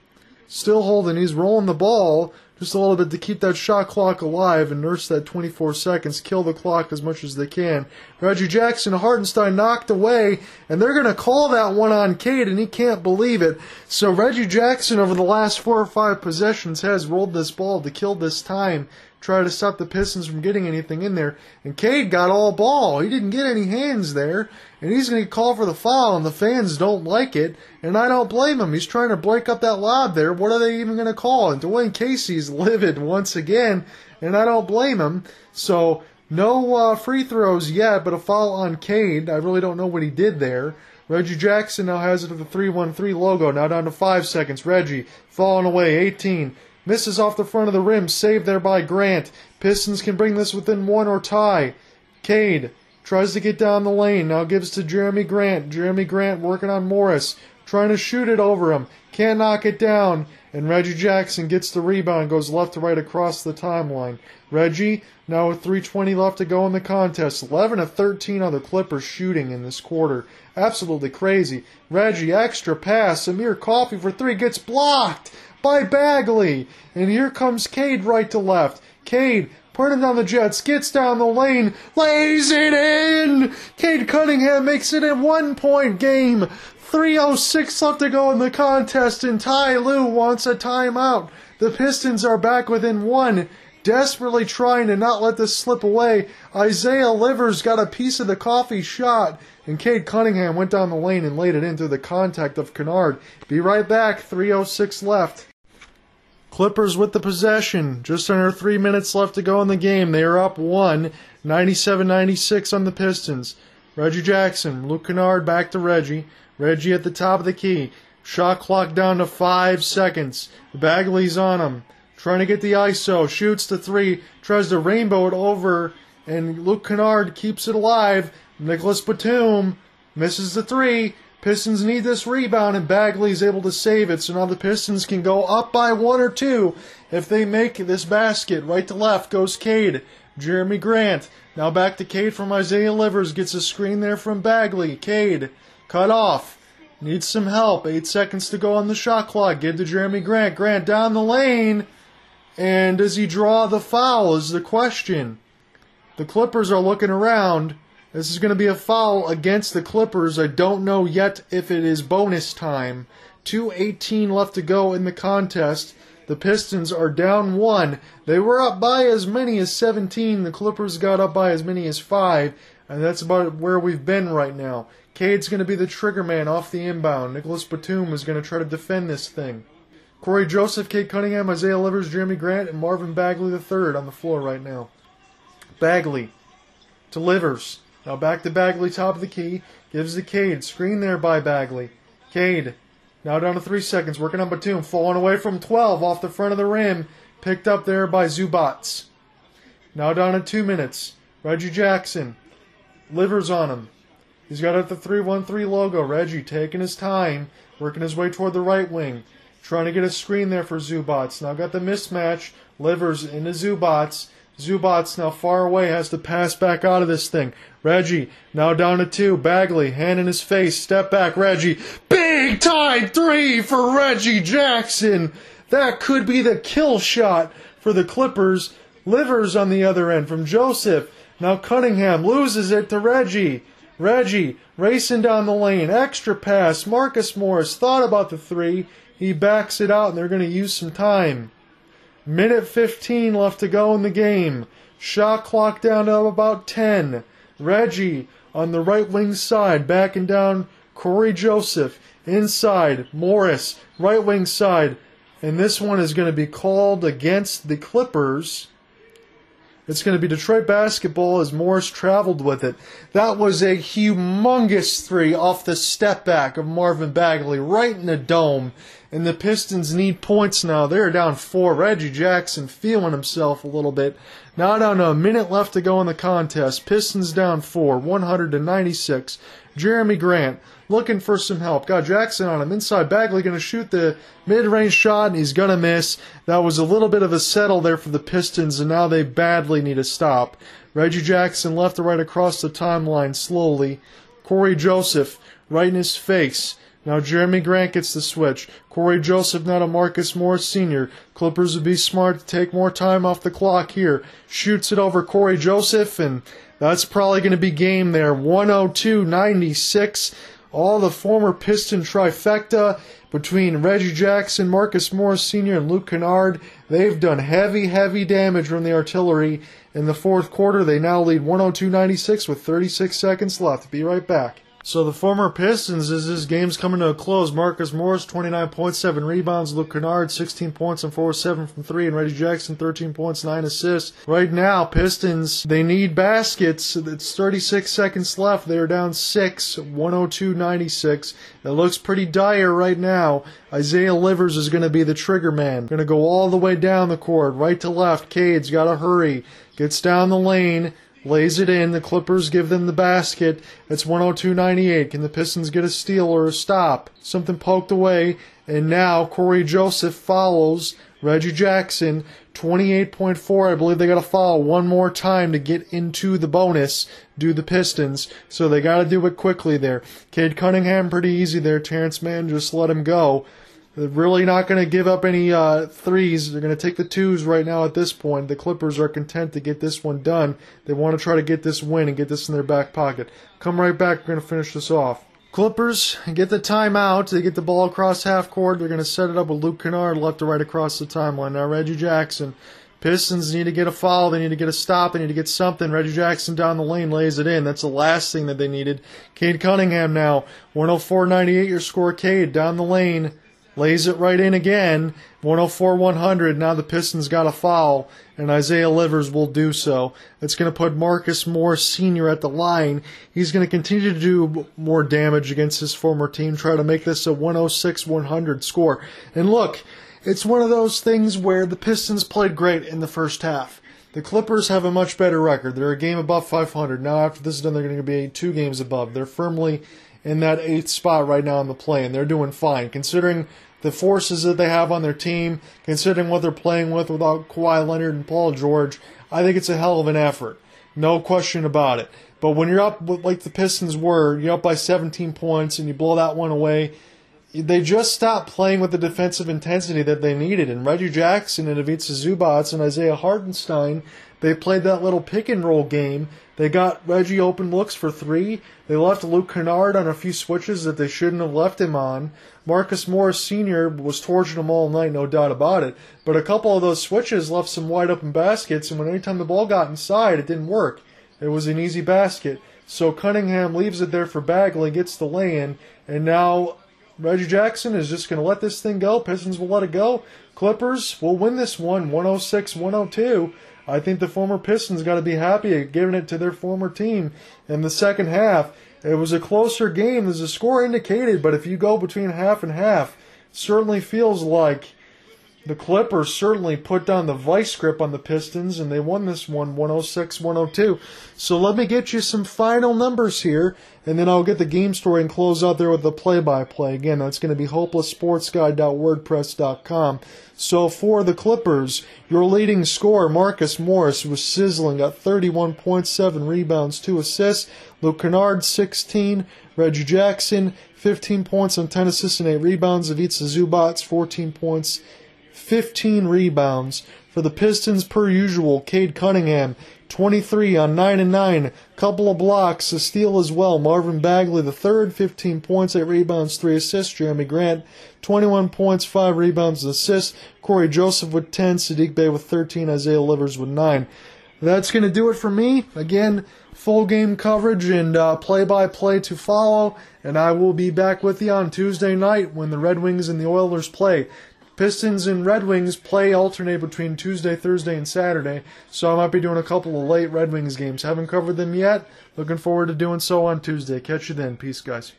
Speaker 1: Still holding. He's rolling the ball just a little bit to keep that shot clock alive and nurse that 24 seconds, kill the clock as much as they can. Reggie Jackson, Hartenstein knocked away, and they're going to call that one on Cade, and he can't believe it. So Reggie Jackson, over the last four or five possessions, has rolled this ball to kill this time try to stop the Pistons from getting anything in there. And Cade got all ball. He didn't get any hands there. And he's going to call for the foul, and the fans don't like it. And I don't blame him. He's trying to break up that lob there. What are they even going to call? And Dwane Casey's livid once again, and I don't blame him. So, no uh, free throws yet, but a foul on Cade. I really don't know what he did there. Reggie Jackson now has it at the 313 logo. Now down to 5 seconds. Reggie falling away. 18. Misses off the front of the rim, saved there by Grant. Pistons can bring this within one or tie. Cade tries to get down the lane, now gives to Jerami Grant. Jerami Grant working on Morris, trying to shoot it over him. Can't knock it down. And Reggie Jackson gets the rebound, goes left to right across the timeline. Reggie, now with 3.20 left to go in the contest. 11 of 13 on the Clippers shooting in this quarter. Absolutely crazy. Reggie, extra pass. Amir Coffey for three gets blocked by Bagley. And here comes Cade right to left. Cade putting down the Jets, gets down the lane, lays it in. Cade Cunningham makes it a one point game. 3.06 left to go in the contest, and Ty Lue wants a timeout. The Pistons are back within one, desperately trying to not let this slip away. Isaiah Livers got a piece of the Coffey shot, and Cade Cunningham went down the lane and laid it in into the contact of Kennard. Be right back, 3.06 left. Clippers with the possession. Just under three minutes left to go in the game. They are up one, 97-96 on the Pistons. Reggie Jackson, Luke Kennard back to Reggie. Reggie at the top of the key. Shot clock down to five seconds. Bagley's on him. Trying to get the ISO. Shoots the three. Tries to rainbow it over. And Luke Kennard keeps it alive. Nicolas Batum misses the three. Pistons need this rebound, and Bagley's able to save it, so now the Pistons can go up by one or two if they make this basket. Right to left goes Cade. Jerami Grant. Now back to Cade from Isaiah Livers. Gets a screen there from Bagley. Cade. Cut off. Needs some help. Eight seconds to go on the shot clock. Give to Jeremy Grant. Grant down the lane. And does he draw the foul is the question. The Clippers are looking around. This is going to be a foul against the Clippers. I don't know yet if it is bonus time. 2.18 left to go in the contest. The Pistons are down one. They were up by as many as 17. The Clippers got up by as many as five. And that's about where we've been right now. Cade's going to be the trigger man off the inbound. Nicolas Batum is going to try to defend this thing. Cory Joseph, Cade Cunningham, Isaiah Livers, Jerami Grant, and Marvin Bagley III on the floor right now. Bagley delivers. Now back to Bagley, top of the key. Gives the Cade. Screen there by Bagley. Cade. Now down to three seconds. Working on Batum. Falling away from 12 off the front of the rim. Picked up there by Zubac. Now down to two minutes. Reggie Jackson. Livers on him. He's got at the 313 logo. Reggie taking his time. Working his way toward the right wing. Trying to get a screen there for Zubac. Now got the mismatch. Livers into Zubac. Zubac now far away has to pass back out of this thing. Reggie now down to two. Bagley hand in his face. Step back. Reggie. Big time three for Reggie Jackson. That could be the kill shot for the Clippers. Livers on the other end from Joseph. Now Cunningham loses it to Reggie. Reggie racing down the lane. Extra pass. Marcus Morris thought about the three. He backs it out and they're going to use some time. Minute 15 left to go in the game. Shot clock down to about 10. Reggie on the right wing side, backing down Cory Joseph. Inside, Morris, right wing side. And this one is going to be called against the Clippers. It's going to be Detroit basketball as Morris traveled with it. That was a humongous three off the step back of Marvin Bagley, right in the dome. And the Pistons need points now. They're down four. Reggie Jackson feeling himself a little bit. Not on a minute left to go in the contest. Pistons down four, 196. Jerami Grant looking for some help. Got Jackson on him inside. Bagley going to shoot the mid-range shot, and he's going to miss. That was a little bit of a settle there for the Pistons, and now they badly need a stop. Reggie Jackson left to right across the timeline slowly. Cory Joseph right in his face. Now Jerami Grant gets the switch. Cory Joseph now to Marcus Morris Sr. Clippers would be smart to take more time off the clock here. Shoots it over Cory Joseph, and that's probably going to be game there. 102 96 all the former Piston trifecta between Reggie Jackson, Marcus Morris Sr., and Luke Kennard. They've done heavy, heavy damage from the artillery in the fourth quarter. They now lead 102 96 with 36 seconds left. Be right back. So the former Pistons, as this game's coming to a close, Marcus Morris, 29 points, 7 rebounds. Luke Kennard, 16 points and 4 7 from 3. And Reggie Jackson, 13 points, 9 assists. Right now, Pistons, they need baskets. It's 36 seconds left. They're down 6, 102 96. It looks pretty dire right now. Isaiah Livers is going to be the trigger man. Going to go all the way down the court, right to left. Cade's got to hurry. Gets down the lane lays it in. The Clippers give them the basket. It's 102.98. Can the Pistons get a steal or a stop? Something poked away, and now Cory Joseph follows Reggie Jackson. 28.4. I believe they got to foul one more time to get into the bonus. Do the Pistons, so they got to do it quickly there. Cade Cunningham pretty easy there. Terance Mann just let him go. They're really not going to give up any uh, threes. They're going to take the twos right now at this point. The Clippers are content to get this one done. They want to try to get this win and get this in their back pocket. Come right back. We're going to finish this off. Clippers get the timeout. They get the ball across half court. They're going to set it up with Luke Kennard left to right across the timeline. Now Reggie Jackson. Pistons need to get a foul. They need to get a stop. They need to get something. Reggie Jackson down the lane lays it in. That's the last thing that they needed. Cade Cunningham now. 104.98 your score. Cade down the lane lays it right in again. 104 100. Now the Pistons got a foul, and Isaiah Livers will do so. It's going to put Marcus Morris Sr. at the line. He's going to continue to do more damage against his former team, try to make this a 106 100 score. And look, it's one of those things where the Pistons played great in the first half. The Clippers have a much better record. They're a game above 500. Now, after this is done, they're going to be two games above. They're firmly in that eighth spot right now in the play, and they're doing fine considering the forces that they have on their team, considering what they're playing with without Kawhi Leonard and Paul George. I think it's a hell of an effort, no question about it. But when you're up like the Pistons were, you're up by 17 points and you blow that one away. They just stopped playing with the defensive intensity that they needed. And Reggie Jackson and Ivica Zubac and Isaiah Hartenstein they played that little pick and roll game. They got Reggie open looks for three. They left Luke Kennard on a few switches that they shouldn't have left him on. Marcus Morris Sr. was torching them all night, no doubt about it. But a couple of those switches left some wide open baskets, and when any time the ball got inside, it didn't work. It was an easy basket. So Cunningham leaves it there for Bagley, gets the lay in, and now Reggie Jackson is just going to let this thing go. Pistons will let it go. Clippers will win this one 106 102. I think the former Pistons got to be happy at giving it to their former team in the second half. It was a closer game as the score indicated, but if you go between half and half, certainly feels like the Clippers certainly put down the vice grip on the Pistons and they won this one 106 102. So let me get you some final numbers here and then I'll get the game story and close out there with the play by play. Again, that's going to be hopelesssportsguy.wordpress.com. So for the Clippers, your leading scorer, Marcus Morris, was sizzling at 31.7 rebounds, 2 assists. Luke Kennard, 16. Reggie Jackson, 15 points on 10 assists and 8 rebounds. Ivica Zubac, 14 points 15 rebounds. For the Pistons, per usual, Cade Cunningham, 23 on 9 and 9. Couple of blocks, a steal as well. Marvin Bagley, the third, 15 points, 8 rebounds, 3 assists. Jerami Grant, 21 points, 5 rebounds, and assists. Cory Joseph with 10. Saddiq Bey with 13. Isaiah Livers with 9. that's going to do it for me. Again, full game coverage and play by play to follow. And I will be back with you on Tuesday night when the Red Wings and the Oilers play. Pistons and Red Wings play alternate between Tuesday, Thursday, and Saturday, so I might be doing a couple of late Red Wings games. Haven't covered them yet. Looking forward to doing so on Tuesday. Catch you then. Peace, guys.